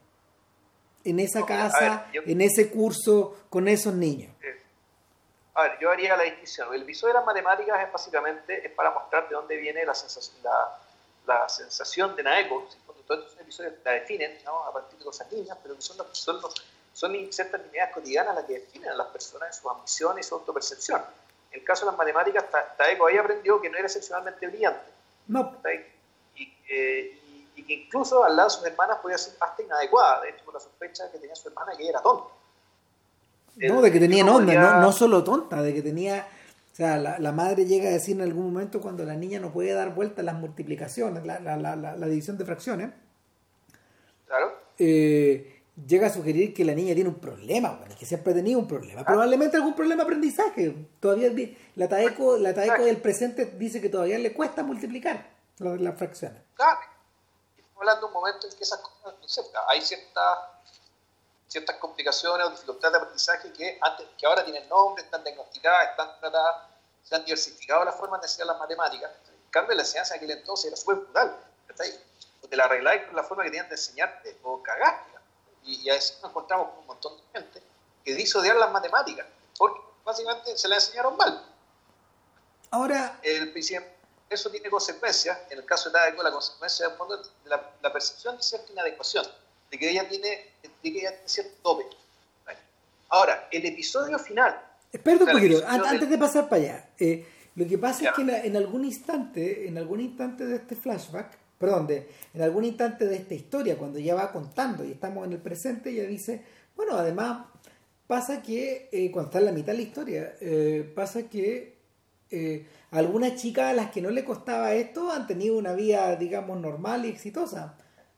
en esa casa, en ese curso, con esos niños? A ver, yo haría la distinción. El episodio de las matemáticas es básicamente es para mostrar de dónde viene la sensación, la, la sensación de Naeko. Todos estos episodios la definen ¿no? a partir de cosas niñas, pero que son, son, son ciertas unidades cotidianas las que definen a las personas en sus ambiciones y su autopercepción. En el caso de las matemáticas, Taeko ahí aprendió que no era excepcionalmente brillante. No. Y, eh, y que incluso al lado de sus hermanas podía ser hasta inadecuada, de hecho por la sospecha que tenía su hermana que era tonta. No, de que tenía onda, no, no, solo tonta, de que tenía, o sea, la, la, madre llega a decir en algún momento cuando la niña no puede dar vuelta las multiplicaciones, la, la, la división de fracciones, claro. Eh, llega a sugerir que la niña tiene un problema, que siempre ha tenido un problema, ah. probablemente algún problema de aprendizaje. Todavía la Taeco, la taeco del presente dice que todavía le cuesta multiplicar las fracciones. Claro hablando de un momento en que esas cosas, no sé, hay ciertas, ciertas complicaciones o dificultades de aprendizaje que, antes, que ahora tienen nombre, están diagnosticadas, están tratadas, se han diversificado las formas de enseñar las matemáticas. En cambio, la enseñanza en aquel entonces era súper brutal. O te la arregláis con la forma que tenían de enseñarte o cagaste. Y, y a veces nos encontramos con un montón de gente que dice odiar las matemáticas, porque básicamente se la enseñaron mal. Ahora. El eso tiene consecuencias, en el caso de Tadeco, la consecuencia de la, la percepción de cierta inadecuación, de que ella tiene, de que ella tiene cierto tope. Ahora, el episodio final. Espera un poquito, antes de pasar para allá. Eh, lo que pasa es que en, algún instante, en algún instante de este flashback, perdón, de, en algún instante de esta historia, cuando ella va contando y estamos en el presente, ella dice, bueno, además pasa que, eh, cuando está en la mitad de la historia, eh, pasa que algunas chicas a las que no le costaba esto han tenido una vida, digamos, normal y exitosa.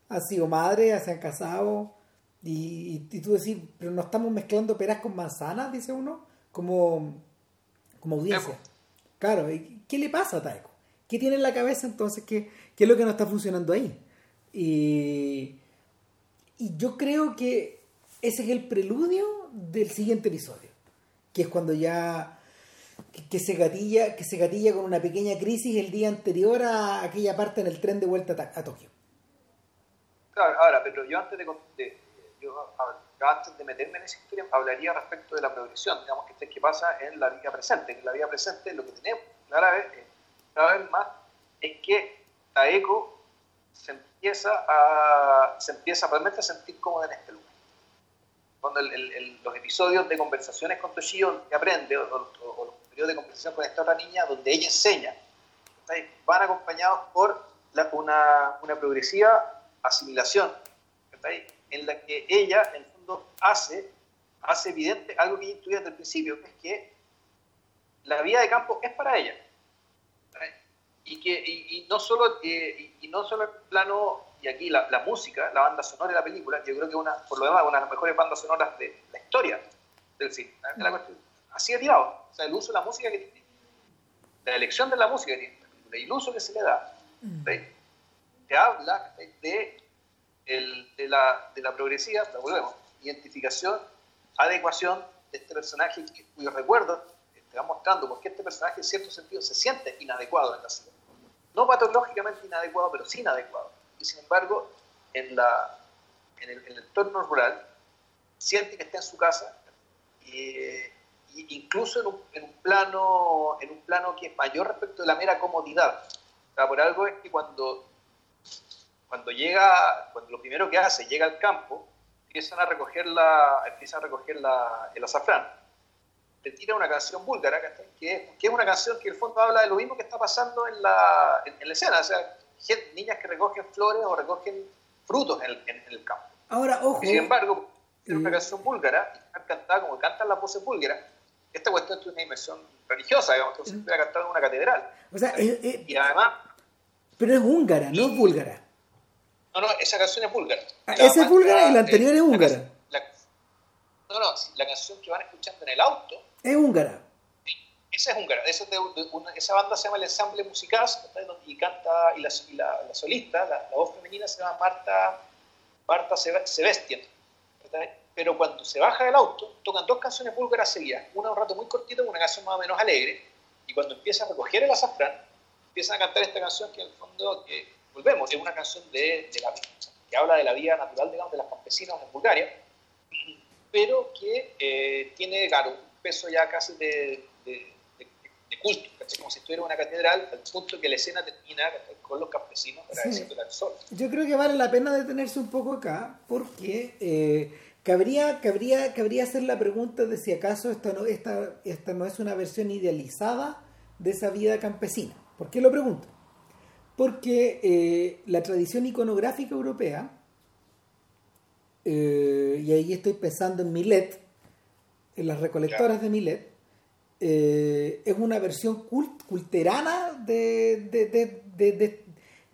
Han sido madres, se han casado. Y, tú decís, pero no estamos mezclando peras con manzanas, dice uno, como, como audiencia. Claro, ¿qué le pasa a Taeko? ¿Qué tiene en la cabeza entonces? ¿Qué, qué es lo que no está funcionando ahí? Y, y yo creo que ese es el preludio del siguiente episodio. que es cuando ya que, se gatilla que se gatilla con una pequeña crisis el día anterior a aquella parte en el tren de vuelta a, Tokio. Claro, ahora, pero yo antes de, yo, antes de meterme en esa historia hablaría respecto de la progresión, digamos que este que pasa en la vida presente. En la vida presente lo que tenemos cada vez, cada vez más es que Taeko se empieza a se empieza realmente a sentir cómoda en este lugar. Cuando los episodios de conversaciones con Toshio que aprende, o, los periodos de conversación con esta otra niña, donde ella enseña, van acompañados por una, una, progresiva asimilación, en la que ella, en el fondo, hace, hace evidente algo que ella intuía desde el principio, que es que la vida de campo es para ella. Y, que, y, no solo, eh, y, no solo en plano y aquí la, la, música, la banda sonora de la película, yo creo que una, por lo demás, una de las mejores bandas sonoras de la historia del cine. así de tirado. O sea, el uso de la música que tiene, la elección de la música que tiene, el uso que se le da, te habla de, el, de, la, de la progresiva, la volvemos, identificación, adecuación de este personaje cuyo recuerdo te va mostrando por qué este personaje en cierto sentido se siente inadecuado en la ciudad. No patológicamente inadecuado, pero sí inadecuado y sin embargo en, la, en, el, entorno rural siente que está en su casa e incluso en un, en un, plano, en un plano que es mayor respecto de la mera comodidad. por algo es que cuando, cuando llega, cuando lo primero que hace, llega al campo, empiezan a recoger, la, empiezan a recoger la, el azafrán, le tira una canción búlgara, que, que es una canción que en el fondo habla de lo mismo que está pasando en la, en, en la escena. O sea, niñas que recogen flores o recogen frutos en el, campo. Ahora, ojo. sin embargo, es una canción búlgara, y cantada como cantan las voces búlgaras, esta cuestión es una dimensión religiosa, digamos, que se puede cantar en una catedral. O sea, y además. Pero es húngara, no es búlgara. No, no, esa canción es búlgara. Ah, esa es búlgara y la anterior es húngara. no, no, la canción que van escuchando en el auto. Es húngara. Esa es húngara, esa, banda se llama el Ensamble Musical y canta, y la, la, solista, la, voz femenina se llama Marta, Marta Sebastián. Pero cuando se baja del auto, tocan dos canciones búlgaras seguidas, una un rato muy cortito, una canción más o menos alegre, y cuando empieza a recoger el azafrán, empiezan a cantar esta canción que en el fondo, que, volvemos, es una canción de, de la, que habla de la vida natural, de las campesinas en Bulgaria, pero que eh, tiene, claro, peso ya casi de de culto, como si estuviera una catedral, al punto que la escena termina con los campesinos agradeciendo al sol. Yo creo que vale la pena detenerse un poco acá, porque eh, cabría, cabría, cabría hacer la pregunta de si acaso esta no, esta, esta no es una versión idealizada de esa vida campesina. ¿Por qué lo pregunto? Porque eh, la tradición iconográfica europea, eh, y ahí estoy pensando en Milet, en las recolectoras de Milet, eh, es una versión cult, culterana de, de,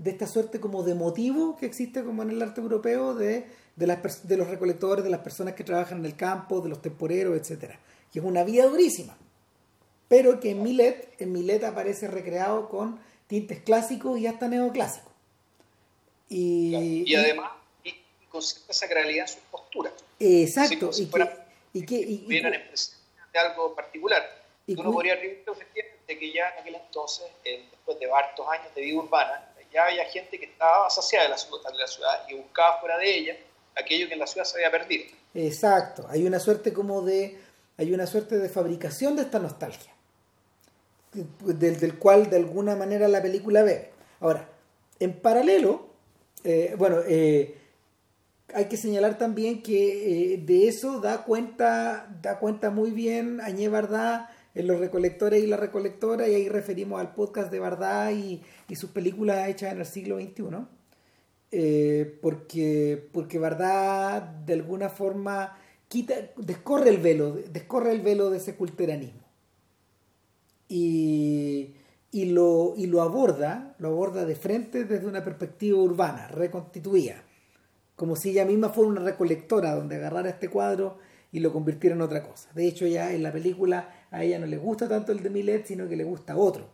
esta suerte como de motivo que existe como en el arte europeo de, las, de los recolectores, de las personas que trabajan en el campo, de los temporeros, etcétera Que es una vida durísima. Pero que en Millet, en Millet aparece recreado con tintes clásicos y hasta neoclásicos. Y, y además con cierta sacralidad en sus posturas. Exacto. y, que, y que, y, de algo particular. Y uno podría efectivamente que ya en aquel entonces, después de hartos años de vida urbana, ya había gente que estaba saciada de la, de la ciudad y buscaba fuera de ella aquello que en la ciudad se había perdido. Exacto, hay una suerte como de, hay una suerte de fabricación de esta nostalgia, del, del cual de alguna manera la película ve. Ahora, en paralelo, eh, bueno, eh, hay que señalar también que eh, de eso da cuenta, da cuenta muy bien Añé Bardá en los recolectores y la recolectora, y ahí referimos al podcast de Bardá y, sus películas hechas en el siglo XXI, eh, porque, porque Bardá de alguna forma quita, descorre el velo, descorre el velo de ese culteranismo. Y, y, lo, y lo aborda, lo aborda de frente desde una perspectiva urbana, reconstituida, como si ella misma fuera una recolectora donde agarrara este cuadro y lo convirtiera en otra cosa. De hecho, ya en la película a ella no le gusta tanto el de Millet, sino que le gusta otro.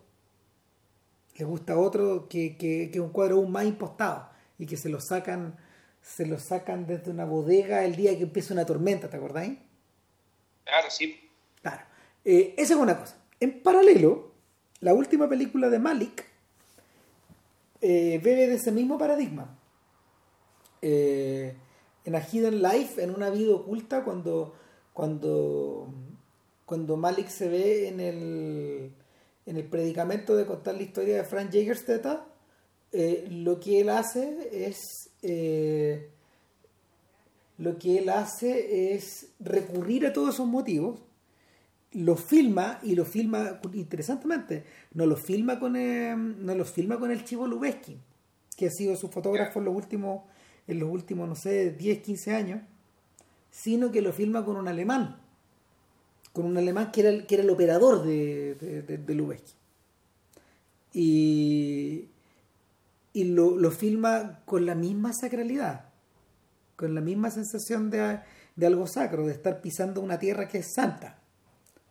Le gusta otro que, que, que un cuadro aún más impostado y que se lo sacan se lo sacan desde una bodega el día que empieza una tormenta, ¿te acordáis? Claro, sí. Claro. Eh, esa es una cosa. En paralelo, la última película de Malik eh, bebe de ese mismo paradigma. Eh, en A Hidden Life, en una vida oculta, cuando, cuando, cuando Malik se ve en el, en el predicamento de contar la historia de Frank Jagerstedt, eh, lo que él hace es eh, lo que él hace es recurrir a todos esos motivos lo filma y lo filma interesantemente no lo filma con el, no lo filma con el Chivo Lubeski que ha sido su fotógrafo en los últimos en los últimos no sé 10 15 años sino que lo filma con un alemán con un alemán que era el, que era el operador de, de, de Lubeski y y lo, lo, filma con la misma sacralidad, con la misma sensación de, de, algo sacro, de estar pisando una tierra que es santa.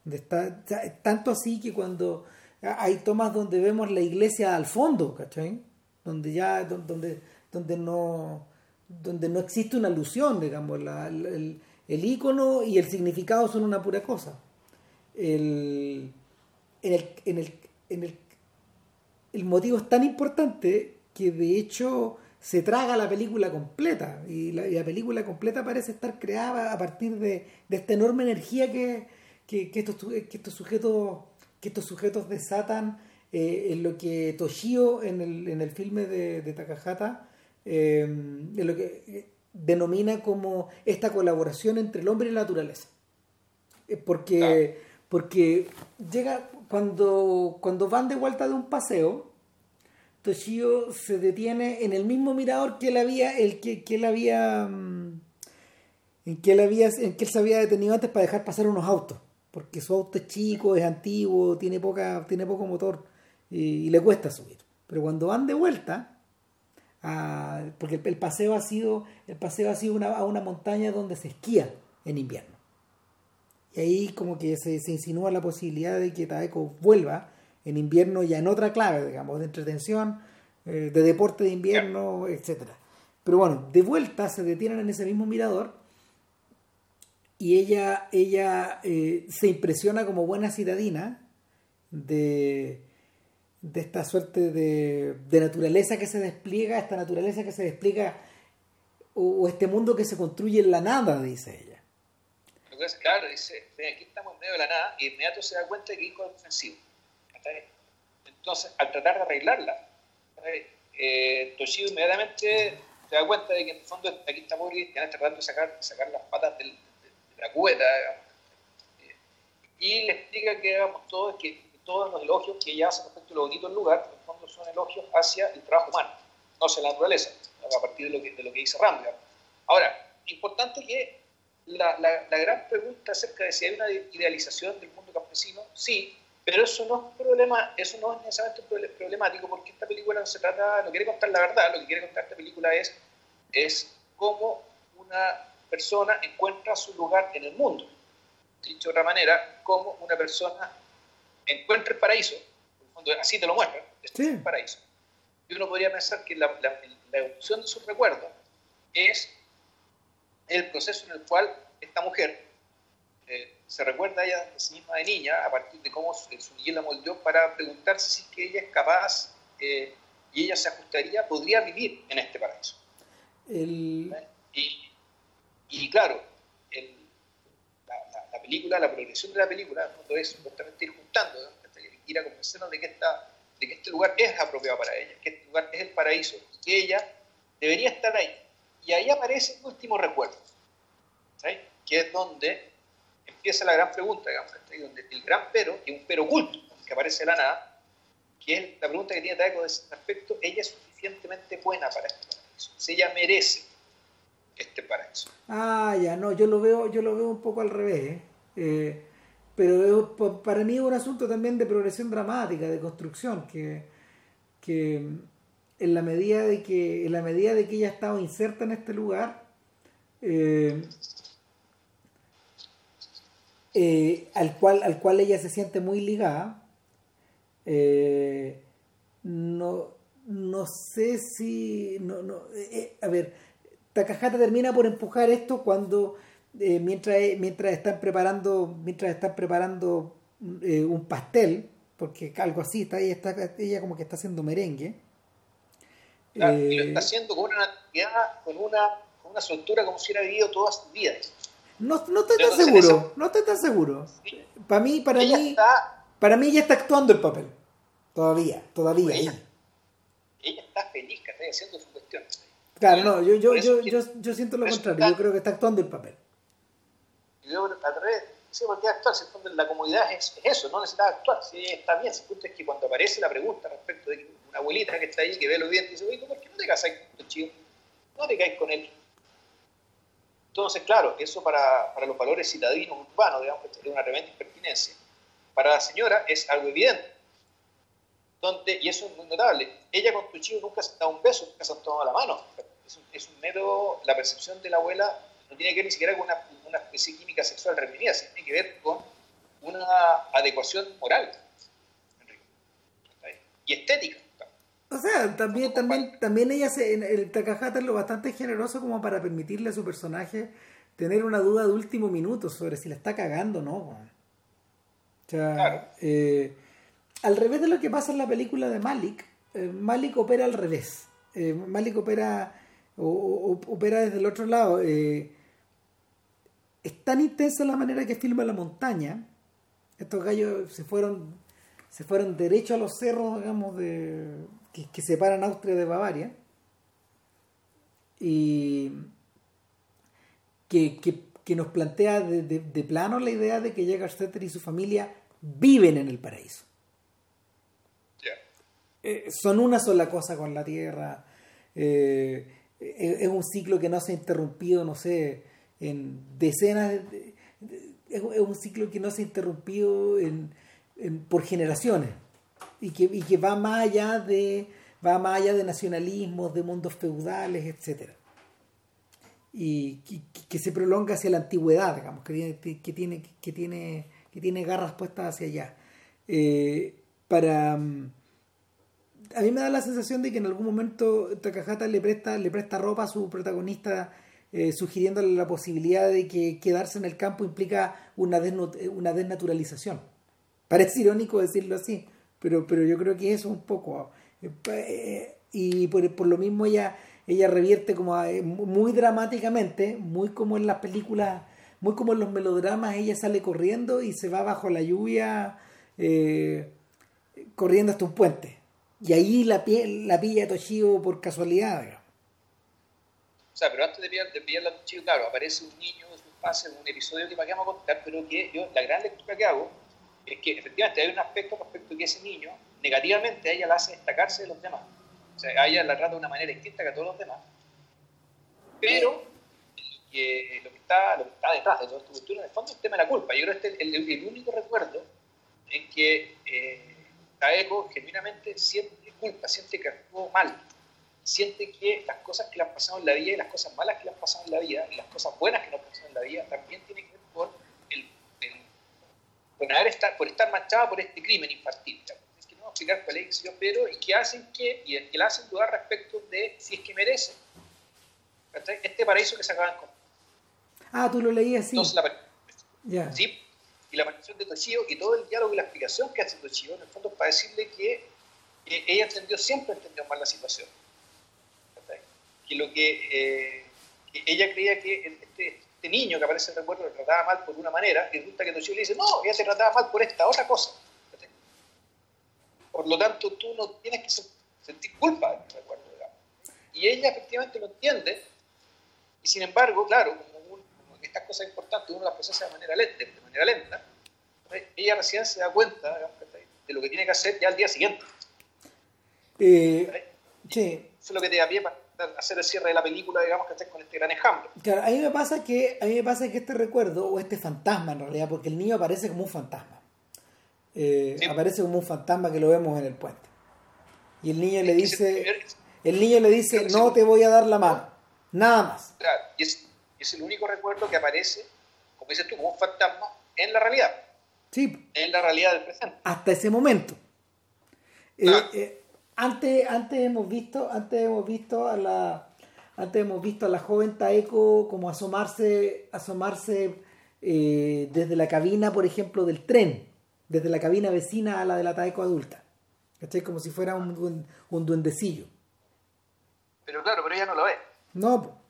De estar, tanto así que cuando hay tomas donde vemos la iglesia al fondo, ¿cachai? Donde ya, donde, donde no donde no existe una alusión, digamos, el, el icono y el significado son una pura cosa. El, el, el, el, el motivo es tan importante que de hecho se traga la película completa y la, y la, película completa parece estar creada a partir de, de esta enorme energía que, que, que, estos, que, estos, sujetos que estos sujetos desatan eh, en lo que Toshio en el, en el filme de, de Takahata eh, en lo que denomina como esta colaboración entre el hombre y la naturaleza eh, porque, ah. porque llega cuando, cuando van de vuelta de un paseo Toshio se detiene en el mismo mirador que él había, el que, que él había, en que él había, en que él se había detenido antes para dejar pasar unos autos, porque su auto es chico, es antiguo, tiene poca, tiene poco motor y, y le cuesta subir. Pero cuando van de vuelta, a, porque el, el, paseo ha sido, el paseo ha sido una, a una montaña donde se esquía en invierno. Y ahí como que se, se insinúa la posibilidad de que Taeko vuelva en invierno ya en otra clave, digamos, de entretención, eh, de deporte de invierno, etcétera. Pero bueno, de vuelta se detienen en ese mismo mirador y ella, ella eh, se impresiona como buena ciudadina de, de esta suerte de, de, naturaleza que se despliega, esta naturaleza que se despliega o, este mundo que se construye en la nada, dice ella. Entonces, claro, dice, aquí estamos en medio de la nada y inmediato se da cuenta de que es ofensivo entonces, al tratar de arreglarla, eh, Toshido inmediatamente se da cuenta de que en el fondo aquí está Mori están tratando de sacar, sacar las patas del, de, la cubeta, eh, y le explica que hagamos todos, que todos los elogios que ella hace respecto a lo bonito del lugar, en el fondo son elogios hacia el trabajo humano, no hacia la naturaleza, a partir de lo que, dice Rambler. Ahora, importante que la, la, gran pregunta acerca de si hay una idealización del mundo campesino, sí, pero eso no es problema, eso no es necesariamente problemático porque esta película no se trata, no quiere contar la verdad, lo que quiere contar esta película es, es cómo una persona encuentra su lugar en el mundo. Dicho de otra manera, cómo una persona encuentra el paraíso, así te lo muestra, este sí. el paraíso. Y uno podría pensar que la, la, la evolución de su recuerdo es el proceso en el cual esta mujer eh, se recuerda a ella de sí misma de niña, a partir de cómo su, su niñez la moldeó, para preguntarse si es que ella es capaz eh, y ella se ajustaría, podría vivir en este paraíso. El... Y, y, claro, la, la, la, película, la progresión de la película, en el es justamente ir juntando, ¿no? ir a convencernos de que, esta, de que este lugar es apropiado para ella, que este lugar es el paraíso, que ella debería estar ahí. Y ahí aparece el último recuerdo, ¿sí? que es donde empieza la gran pregunta, digamos, donde el gran pero, que es un pero oculto, que aparece la nada, que es la pregunta que tiene Taeko de ese aspecto, ella es suficientemente buena para este paraíso, si ella merece este paraíso. Ah, ya, no, yo lo veo, yo lo veo un poco al revés, ¿eh? Eh, pero para mí es un asunto también de progresión dramática, de construcción, que, que en la medida de que, en la medida de que ella ha estado inserta en este lugar, eh, al, cual, al cual ella se siente muy ligada. No, no sé si. No, no, a ver, Takahata termina por empujar esto cuando. mientras, mientras están preparando mientras están preparando eh, un pastel, porque algo así, está, ella, está, ella como que está haciendo merengue. Claro, y lo está haciendo con una con una, con una soltura como si hubiera vivido toda su vida. No, no estoy tan seguro, no estoy tan seguro. Para mí, para mí, para mí ella está actuando el papel. Todavía, todavía. Ella, ella está feliz que está haciendo su cuestión. Claro, no, yo, yo, yo, yo, yo siento lo contrario, yo creo que está actuando el papel. Y luego, a través, sí, porque actuar, si la comodidad es, eso, no necesitas actuar, sí, está bien, el punto es que cuando aparece la pregunta respecto de una abuelita que está ahí, que ve los dientes, dice, oye, ¿por qué no te casas con el chico? No te caes con él. Entonces, claro, eso para, para los valores citadinos urbanos, digamos, que es una tremenda impertinencia. Para la señora es algo evidente. Donde, y eso es muy notable, ella con tu chico nunca se ha dado un beso, nunca se han tomado la mano. Es un, es un mero, la percepción de la abuela no tiene que ver ni siquiera con una, una especie química sexual reprimida, sino tiene que ver con una adecuación moral y estética. O sea, también, también, también ella se, el Takahata es lo bastante generoso como para permitirle a su personaje tener una duda de último minuto sobre si la está cagando o no. O sea, eh, al revés de lo que pasa en la película de Malik, eh, Malik opera al revés. Eh, Malik opera, o, opera desde el otro lado. es tan intensa la manera que filma la montaña. Estos gallos se fueron, se fueron derecho a los cerros, digamos, de, que, separan Austria de Bavaria y que, nos plantea de, plano la idea de que Jägerstätter y su familia viven en el paraíso. Eh, son una sola cosa con la tierra. Eh, es un ciclo que no se ha interrumpido, no sé, en decenas de, es un ciclo que no se ha interrumpido en, por generaciones y que, y que va más allá de va más allá de nacionalismos, de mundos feudales, etc. Y que, se prolonga hacia la antigüedad, digamos, que tiene, que tiene, que tiene, que garras puestas hacia allá. Eh, para mm, a mí me da la sensación de que en algún momento Takahata le presta, le presta ropa a su protagonista eh, sugiriéndole la posibilidad de que quedarse en el campo implica una, una desnaturalización. Parece irónico decirlo así, pero, pero yo creo que eso un poco. Eh, y por, por, lo mismo ella, ella revierte como eh, muy dramáticamente, muy como en las películas, muy como en los melodramas, ella sale corriendo y se va bajo la lluvia eh, corriendo hasta un puente. Y ahí la, la pilla Toshio por casualidad. O sea, pero antes de pillar, de pillar la Toshio, claro, aparece un niño su espacio, en un episodio que vamos a contar, pero que yo, la gran lectura que hago es que efectivamente hay un aspecto respecto a que ese niño negativamente a ella la hace destacarse de los demás. O sea, a ella la trata de una manera distinta que a todos los demás. Pero lo que, está, lo que está detrás de toda esta cultura, en el fondo, es el tema de la culpa. Yo creo que este es el, único recuerdo en que eh, Taeko genuinamente siente culpa, siente que actuó mal, siente que las cosas que le han pasado en la vida y las cosas malas que le han pasado en la vida y las cosas buenas que le han pasado en la vida también tienen que ver por, el, por, haber estar, por estar manchada por este crimen infantil explicar cuál es pero y que hacen que, y que la hacen dudar respecto de si es que merece este paraíso que se acaban con. Ah, tú lo leías así. Entonces, la, ¿sí? Y la aparición de Toshio y todo el diálogo y la explicación que hace Toshio, en el fondo, para decirle que, ella entendió, siempre entendió mal la situación. Que lo que, eh, ella creía que este, este, niño que aparece en el recuerdo le trataba mal por una manera, y resulta que Toshio le dice, no, ella se trataba mal por esta otra cosa. Por lo tanto, tú no tienes que sentir culpa de mi recuerdo, Y ella efectivamente lo entiende, y sin embargo, claro, como, estas cosas importantes uno las procesa de manera lenta, de manera lenta ella recién se da cuenta de lo que tiene que hacer ya al día siguiente. Eh, sí. Eso es lo que te da pie para hacer el cierre de la película, digamos, que con este gran ejemplo. Claro, a mí me pasa que, a mí me pasa que este recuerdo, o este fantasma en realidad, porque el niño aparece como un fantasma eh, aparece como un fantasma que lo vemos en el puente. Y el niño le dice, el niño le dice, no te voy a dar la mano, nada más. Claro, y es, el único recuerdo que aparece, como dices tú, como un fantasma en la realidad. Sí. En la realidad del presente. Hasta ese momento. Eh, eh, antes, antes hemos visto, antes hemos visto a la antes hemos visto a la joven Taeko como asomarse, asomarse desde la cabina, por ejemplo, del tren desde la cabina vecina a la de la Taeko adulta. ¿Cachai? Como si fuera un, un, duendecillo. Pero claro, pero ella no lo ve. No,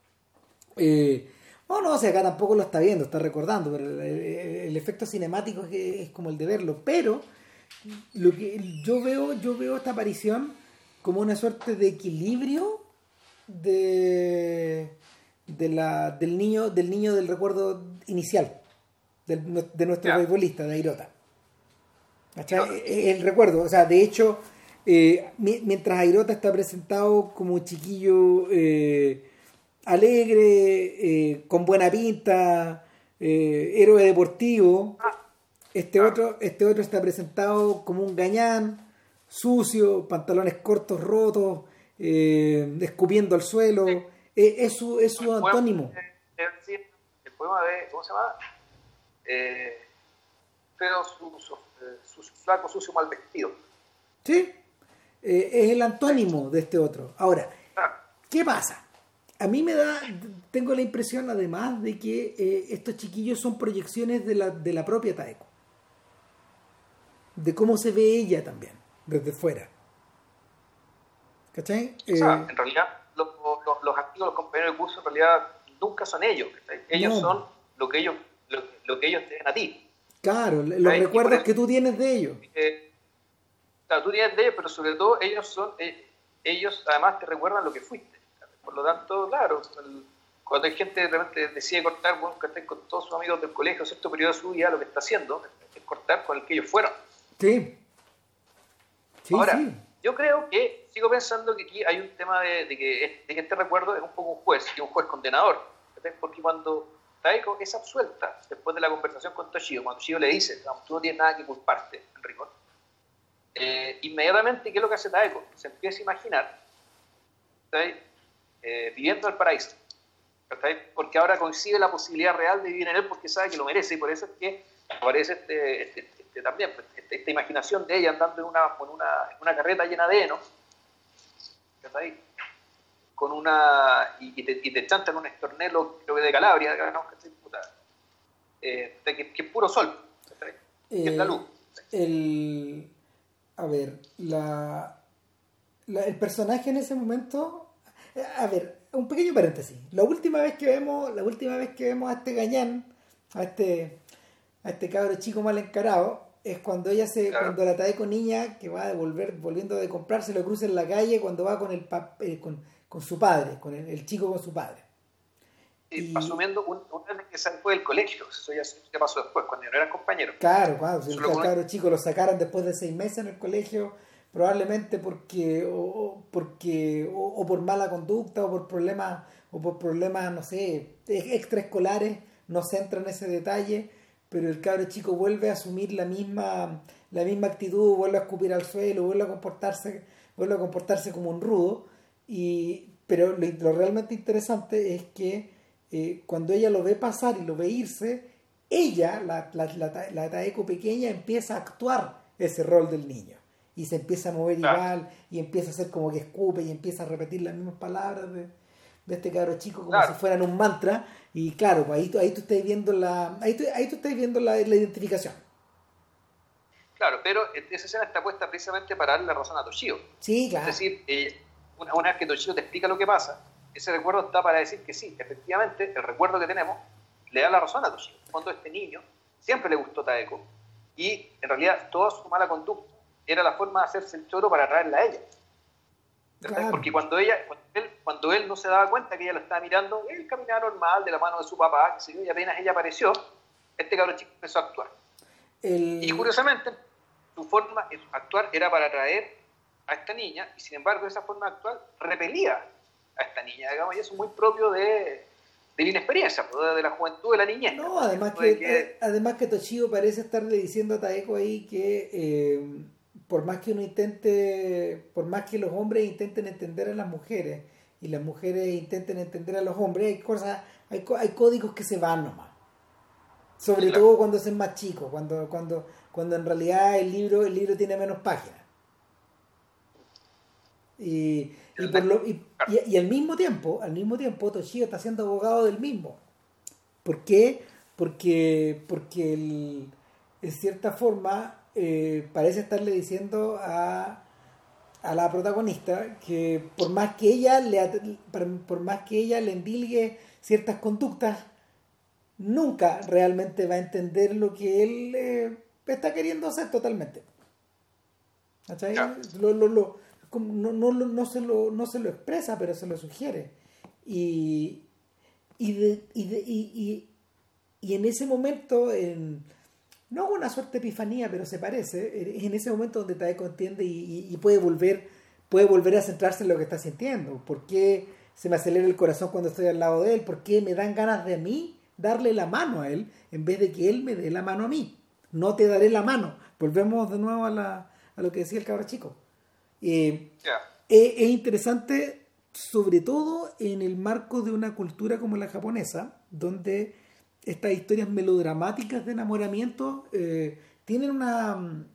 eh, no, no, o sea, acá tampoco lo está viendo, está recordando, pero el, efecto cinemático es, como el de verlo. Pero lo que yo veo, yo veo esta aparición como una suerte de equilibrio de, de la, del niño, del niño del recuerdo inicial, de nuestro futbolista, de Airota. El recuerdo, o sea, de hecho, eh, mientras Airota está presentado como chiquillo eh, alegre, eh, con buena pinta, héroe deportivo, este otro, este otro está presentado como un gañán, sucio, pantalones cortos rotos, escupiendo al suelo. es su, es su antónimo. El poema de, ¿cómo se llama? pero su, sucio, flaco, sucio, mal vestido. Sí, eh, es el antónimo de este otro. Ahora, ah. ¿qué pasa? A mí me da, tengo la impresión además de que eh, estos chiquillos son proyecciones de la, de la propia Taeko. De cómo se ve ella también, desde fuera. ¿Cachai? O sea, eh, en realidad, los, los, los, activos, los compañeros de curso, en realidad nunca son ellos. Ellos son lo que ellos, lo, lo que ellos te a ti. Claro, los recuerdos que tú tienes de ellos. Eh, claro, tú tienes de ellos, pero sobre todo ellos son, ellos además te recuerdan lo que fuiste. Por lo tanto, claro, cuando hay gente que realmente decide cortar, bueno, que con todos sus amigos del colegio, cierto periodo de su vida, lo que está haciendo es cortar con el que ellos fueron. Sí. Ahora, yo creo que, sigo pensando que aquí hay un tema de, que, de que este recuerdo es un poco un juez, y un juez condenador. Porque cuando Taeko es absuelta después de la conversación con Toshio. Cuando Toshio le dice, tú no tienes nada que culparte, Enrico. Eh, inmediatamente, ¿qué es lo que hace Taeko? Se empieza a imaginar eh, viviendo en el paraíso. Porque ahora coincide la posibilidad real de vivir en él porque sabe que lo merece y por eso es que aparece este, este, este también pues, este, esta imaginación de ella andando en una, en una, en una carreta llena de heno con una. y, te, y te chantan un estornelo, creo que de Calabria, ¿no? Eh, que, es puro sol, que es la luz. Eh, el, a ver, la, el personaje en ese momento. A ver, un pequeño paréntesis. La última vez que vemos, la última vez que vemos a este gañán, a este, a este cabro chico mal encarado, es cuando ella se, cuando la trae con niña que va a volver, volviendo de comprarse, lo cruza en la calle cuando va con el eh, con, con su padre, con el, chico con su padre. Y, asumiendo un, un que se fue del colegio, eso ya, pasó después, cuando no eran compañeros. Claro, claro, si el cabro chico lo sacaron después de seis meses en el colegio, probablemente porque, o, porque, o, por mala conducta, o por problemas, o por problemas, no sé, extraescolares, no se entra en ese detalle, pero el cabro chico vuelve a asumir la misma, la misma actitud, vuelve a escupir al suelo, vuelve a comportarse, vuelve a comportarse como un rudo y, pero lo, realmente interesante es que eh, cuando ella lo ve pasar y lo ve irse, ella, la, la, la, Taeko pequeña, empieza a actuar ese rol del niño. Y se empieza a mover igual, y empieza a hacer como que escupe, y empieza a repetir las mismas palabras de, de este cabro chico como si fueran un mantra. Y claro, pues ahí, ahí tú estás viendo la, ahí tú, ahí tú estás viendo la, la identificación. Claro, pero esa escena está puesta precisamente para darle la razón a Toshio. Sí, claro. Es decir, eh, una, vez que Toshio te explica lo que pasa, ese recuerdo está para decir que sí, efectivamente, el recuerdo que tenemos le da la razón a Toshio. Cuando este niño siempre le gustó Taeko y en realidad toda su mala conducta era la forma de hacerse el choro para atraerla a ella. Porque cuando ella, cuando él, no se daba cuenta que ella lo estaba mirando, él caminaba normal de la mano de su papá, y apenas ella apareció, este cabrón chico empezó a actuar. Y curiosamente, su forma de actuar era para atraer a esta niña y sin embargo esa forma actual repelía a esta niña, digamos, y eso es muy propio de, de la inexperiencia, pues, de la juventud de la niñez. No, además que, eh, además que Toshio parece estarle diciendo a Taeko ahí que eh, por más que uno intente, por más que los hombres intenten entender a las mujeres y las mujeres intenten entender a los hombres, hay cosas, hay, hay códigos que se van nomás. Sobre todo cuando es más chico, cuando, cuando, cuando en realidad el libro, el libro tiene menos páginas. Y, y, por lo, y, y, al mismo tiempo, al mismo tiempo, Toshio está siendo abogado del mismo. ¿Por qué? Porque, porque el, en cierta forma eh, parece estarle diciendo a, a la protagonista que por más que ella le por más que ella le endilgue ciertas conductas nunca realmente va a entender lo que él eh, está queriendo hacer totalmente. Lo, lo, lo, no, no, no, se lo, no se lo expresa pero se lo sugiere. Y y, de, y, de, y, y, en ese momento en no una suerte de epifanía, pero se parece, es en ese momento donde Taeko entiende y, puede volver puede volver a centrarse en lo que está sintiendo. ¿Por qué se me acelera el corazón cuando estoy al lado de él? ¿Por qué me dan ganas de mí darle la mano a él en vez de que él me dé la mano a mí? No te daré la mano. Volvemos de nuevo a, la, a lo que decía el cabro chico. Eh, es, interesante, sobre todo en el marco de una cultura como la japonesa, donde estas historias melodramáticas de enamoramiento eh, tienen una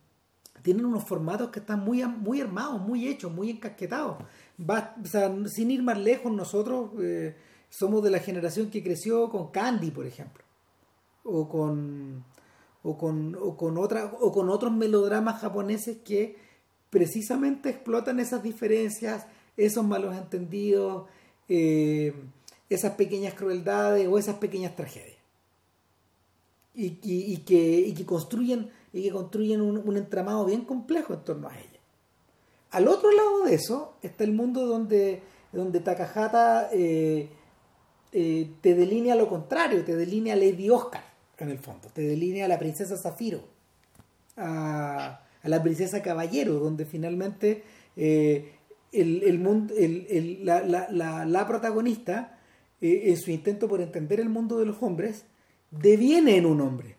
tienen unos formatos que están muy, muy armados, muy hechos, muy encasquetados. sin ir más lejos, nosotros eh, somos de la generación que creció con Candy, por ejemplo, o con, o con, o con, otra, o con otros melodramas japoneses que precisamente explotan esas diferencias, esos malos entendidos, eh, esas pequeñas crueldades o esas pequeñas tragedias y, que, construyen, y que construyen un, entramado bien complejo en torno a ella. Al otro lado de eso está el mundo donde, donde Takahata eh, eh, te delinea lo contrario, te delinea Lady Oscar, en el fondo, te delinea a la princesa Zafiro, a, la princesa Caballero, donde finalmente eh, el, mundo, la, protagonista, en su intento por entender el mundo de los hombres, deviene en un hombre.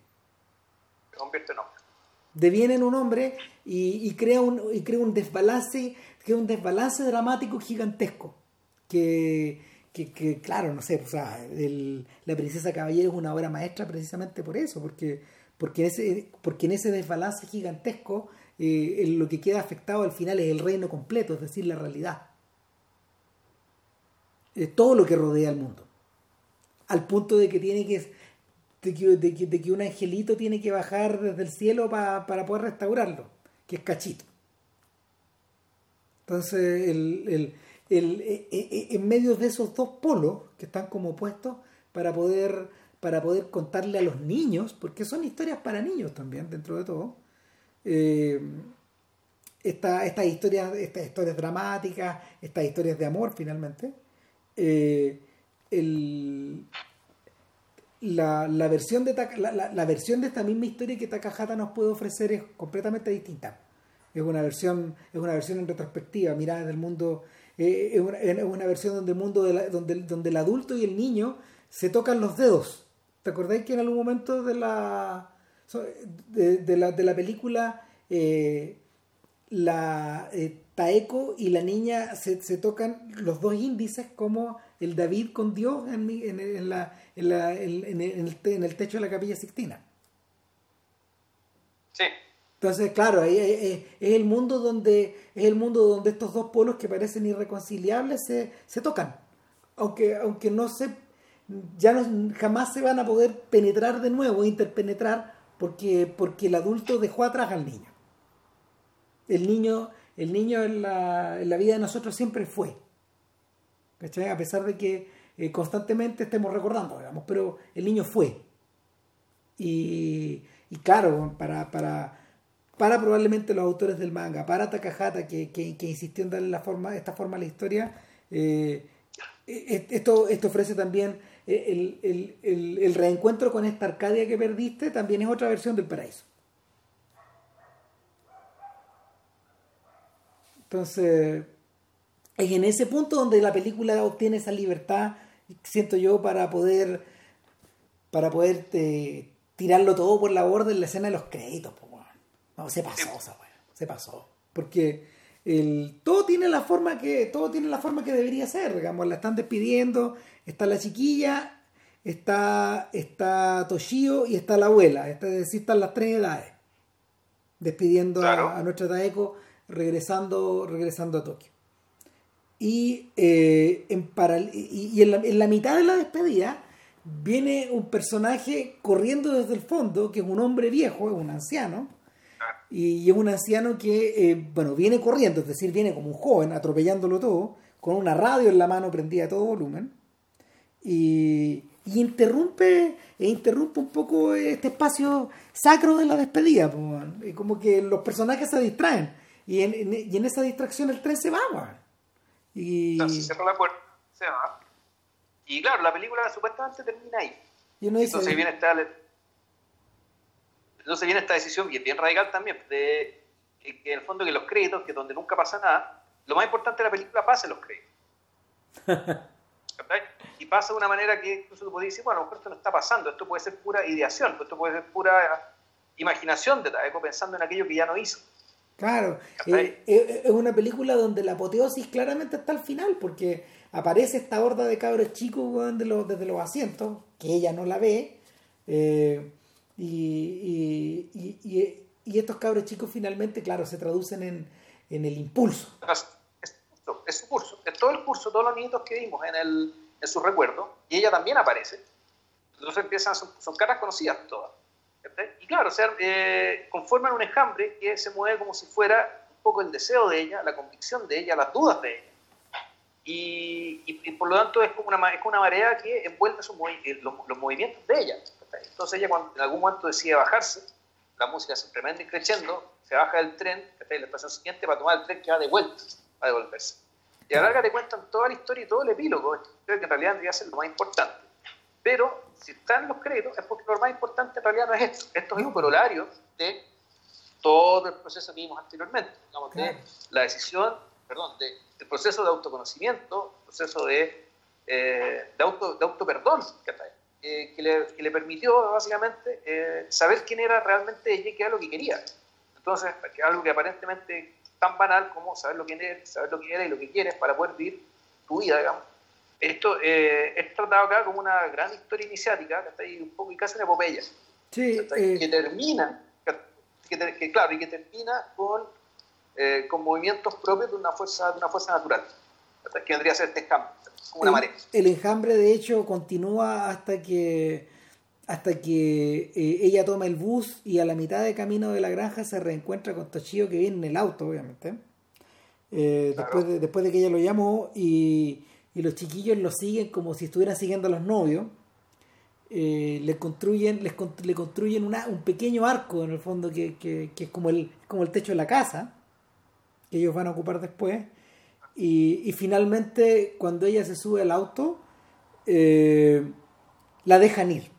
Se convierte en hombre. Deviene en un hombre y, crea, un, y crea un desbalance, crea un desbalance dramático gigantesco. Que, que, claro, no sé, o sea, La Princesa Caballero es una obra maestra precisamente por eso, porque, porque, en, ese, porque en ese desbalance gigantesco eh, lo que queda afectado al final es el reino completo, es decir, la realidad. Es todo lo que rodea al mundo. Al punto de que tiene que de que, un angelito tiene que bajar desde el cielo para poder restaurarlo, que es cachito. Entonces, el, el, e, e, e, en medio de esos dos polos que están como opuestos para poder, para poder contarle a los niños, porque son historias para niños también, dentro de todo, eh, estas historias, estas historias dramáticas, estas historias de amor finalmente, eh, el, la, la, versión de la, la, versión de esta misma historia que Takahata nos puede ofrecer es completamente distinta. Es una versión, es una versión en retrospectiva, mirada del mundo, eh, es, una, es, una, versión donde el mundo de donde, donde el adulto y el niño se tocan los dedos. ¿Te acordáis que en algún momento de la de, de la, de la película eh, la eh, Taeko y la niña se, se, tocan los dos índices como el David con Dios en, en, en la, en, la, en, el, en el techo de la capilla Sixtina. Sí. Entonces, claro, es, el mundo donde es el mundo donde estos dos polos que parecen irreconciliables se, se tocan. Aunque, aunque no se ya no, jamás se van a poder penetrar de nuevo, interpenetrar, porque, porque el adulto dejó atrás al niño. El niño, el niño en la, en la vida de nosotros siempre fue. A pesar de que eh, constantemente estemos recordando, digamos, pero el niño fue. Y, y claro, para, para, para probablemente los autores del manga, para Takahata, que, que, insistió en darle la forma, esta forma a la historia, eh, e, esto, esto ofrece también eh, el, el, el, reencuentro con esta Arcadia que perdiste, también es otra versión del paraíso. Entonces, es en ese punto donde la película obtiene esa libertad siento yo, para poder para poder eh, tirarlo todo por la borda en la escena de los créditos. No, se pasó, se pasó. Porque el, todo tiene la forma que todo tiene la forma que debería ser, digamos, la están despidiendo, está la chiquilla, está está Toshio y está la abuela, es decir, están las tres edades despidiendo a, a, nuestra Taeko regresando regresando a Tokio y, eh, en, y, en, la, mitad de la despedida viene un personaje corriendo desde el fondo, que es un hombre viejo, es un anciano, Y, es un anciano que, eh, bueno, viene corriendo, es decir, viene como un joven, atropellándolo todo, con una radio en la mano prendida a todo volumen. Y, interrumpe, e interrumpe un poco este espacio sacro de la despedida. Como que los personajes se distraen. Y en, y en esa distracción el tren se va, Y... se cierra la puerta, se va. Y claro, la película supuestamente termina ahí. Y uno dice, Entonces viene esta entonces viene esta decisión, y es bien radical también, de que, en el fondo que los créditos, que donde nunca pasa nada, lo más importante de la película pasa en los créditos. *laughs* y pasa de una manera que incluso tú puedes decir, bueno, esto no está pasando, esto puede ser pura ideación, esto puede ser pura imaginación de Taeko pensando en aquello que ya no hizo. Claro, eh, eh, es una película donde la apoteosis claramente está al final, porque aparece esta horda de cabros chicos desde los asientos, que ella no la ve, eh, y, y, y, estos cabros chicos finalmente, claro, se traducen en, en el impulso. Es, su curso, es todo el curso, todos los niños que vimos en, el, en su recuerdo, y ella también aparece. Entonces empiezan, son, caras conocidas todas. Y claro, o sea, eh, conforman un enjambre que se mueve como si fuera un poco el deseo de ella, la convicción de ella, las dudas de ella. Y, y, por lo tanto es como una, es una marea que envuelve eh, los, los, movimientos de ella. Entonces ella cuando en algún momento decide bajarse, la música simplemente creciendo, se baja del tren, la estación siguiente para tomar el tren que va de vuelta, a devolverse. Y a la larga te cuentan toda la historia y todo el epílogo, creo que en realidad debería ser lo más importante. Pero si están los créditos es porque lo más importante en realidad no es esto, esto es un corolario de todo el proceso que vimos anteriormente, digamos, de la decisión, perdón, de, del proceso de autoconocimiento, proceso de, eh, de, auto, de autoperdón, que eh, que, le, que, le, permitió básicamente eh, saber quién era realmente ella y qué era lo que quería. Entonces, algo que aparentemente tan banal como saber lo que eres, saber lo que eres y lo que quieres para poder vivir tu vida, digamos. Esto eh, es tratado acá como una gran historia iniciática, que está ahí un poco y casi una epopeya. Sí, que termina, que, claro, y que termina con, con movimientos propios de una fuerza, de una fuerza natural, que vendría a ser este cambio el, enjambre, de hecho, continúa hasta que hasta que eh, ella toma el bus y a la mitad de camino de la granja se reencuentra con Toshio que viene en el auto, obviamente. Eh, después, de, después de que ella lo llamó y, los chiquillos lo siguen como si estuvieran siguiendo a los novios. Eh, le construyen, les, le construyen un pequeño arco en el fondo que, que, que, es como el, como el techo de la casa que ellos van a ocupar después y, finalmente, cuando ella se sube al auto, eh, la dejan ir.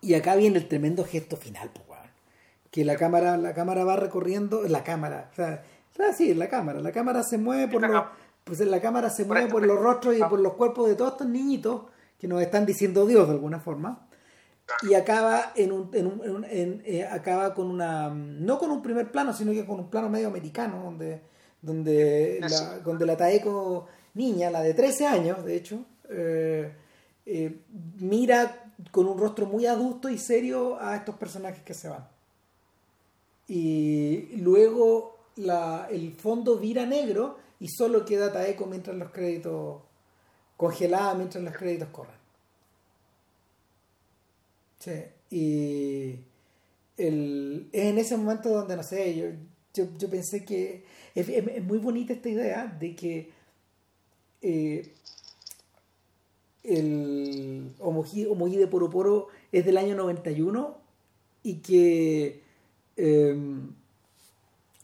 Y acá viene el tremendo gesto final, que la cámara, la cámara va recorriendo, la cámara, o sea, sí, la cámara, la cámara se mueve por los, pues la cámara se mueve por los rostros y por los cuerpos de todos estos niñitos que nos están diciendo Dios de alguna forma. Y acaba en un, en un, en, eh, acaba con una no con un primer plano sino que con un plano medio americano donde donde la, donde la Taeko niña, la de 13 años, de hecho, eh, eh, mira con un rostro muy adulto y serio a estos personajes que se van. Y luego la, el fondo vira negro y solo queda Taeko mientras los créditos, congelada mientras los créditos corren. Sí, y el, es en ese momento donde, no sé, yo, yo, yo pensé que es, muy bonita esta idea de que eh, el Omoji, de Poro Poro es del año 91 y que em,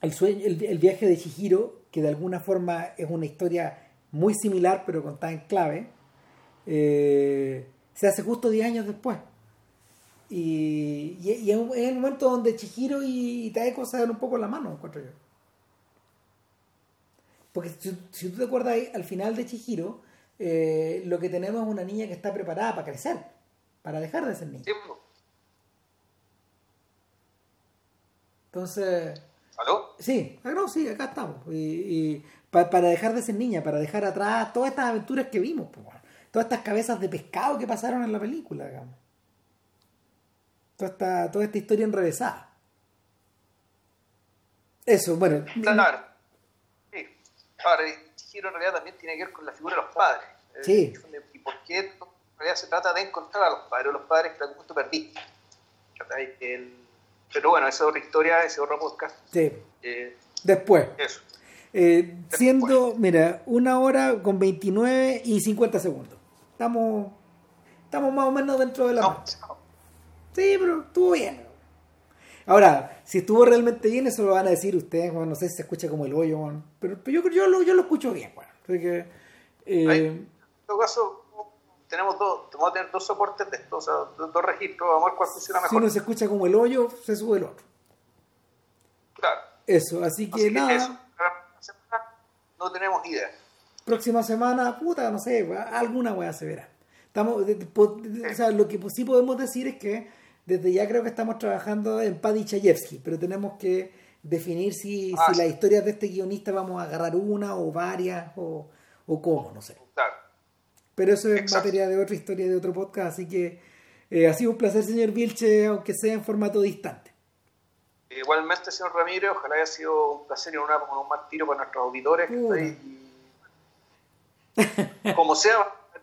el, sueño, el, viaje de Chihiro, que de alguna forma es una historia muy similar pero contada en clave, eh, se hace justo 10 años después. Y, y, es el momento donde Chihiro y, Taeko se dan un poco la mano, encuentro yo. Porque si, tú te acuerdas ahí, al final de Chihiro, eh, lo que tenemos es una niña que está preparada para crecer, para dejar de ser niña. Entonces. Sí, no, sí, acá estamos. Y, para dejar de ser niña, para dejar atrás todas estas aventuras que vimos, todas estas cabezas de pescado que pasaron en la película, digamos. Toda esta, toda esta historia enrevesada. Eso, bueno. Claro. Ahora, Chihiro en realidad también tiene que ver con la figura de los padres. Eh, sí. ¿Y por qué en realidad se trata de encontrar a los padres, o los padres que en algún perdiste? El, pero bueno, esa es otra historia, ese otro podcast. Sí. Eh, Después. eso. Eh, siendo, mira, una hora con 29 y 50 segundos. Estamos, estamos más o menos dentro de la No, marcha. Sí, pero estuvo bien. Ahora, si estuvo realmente bien, eso lo van a decir ustedes, bueno, no sé si se escucha como el hoyo, bueno, pero, pero yo, yo, lo, yo lo escucho bien, bueno. Así que, eh, en todo caso, tenemos dos, vamos a tener dos soportes de esto, o sea, dos, dos registros, vamos a ver cuál funciona si mejor. uno se escucha como el hoyo, se sube el otro. Claro. Eso, así que Así que nada, eso. La semana No tenemos idea. próxima semana, puta, no sé, alguna weá se verá. Estamos, de- de- po- de- o sea, lo que sí podemos decir es que desde ya creo que estamos trabajando en Paddy Chayefsky, pero tenemos que definir si, Ah, si sí. las historias de este guionista vamos a agarrar una o varias o, o cómo, no sé. Pero eso es Exacto. materia de otra historia, de otro podcast, así que eh, ha sido un placer, señor Vilche, aunque sea en formato distante. Igualmente, señor Ramírez, ojalá haya sido un placer y una, un mal tiro para nuestros auditores. que está ahí. Como sea,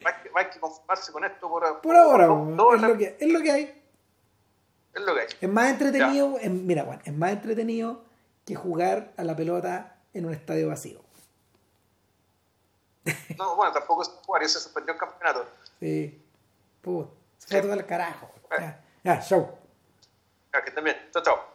hay que, hay que conformarse con esto por, Por ahora, weón, dos es, lo que, es lo que hay. Es lo que hay. Es más entretenido, es- mira, Juan, es más entretenido que jugar a la pelota en un estadio vacío. No, bueno, tampoco es ya se suspendió el campeonato. Sí. Puta, se fue todo al carajo. Ya, ya, show. Ya, que también. Chao, chao.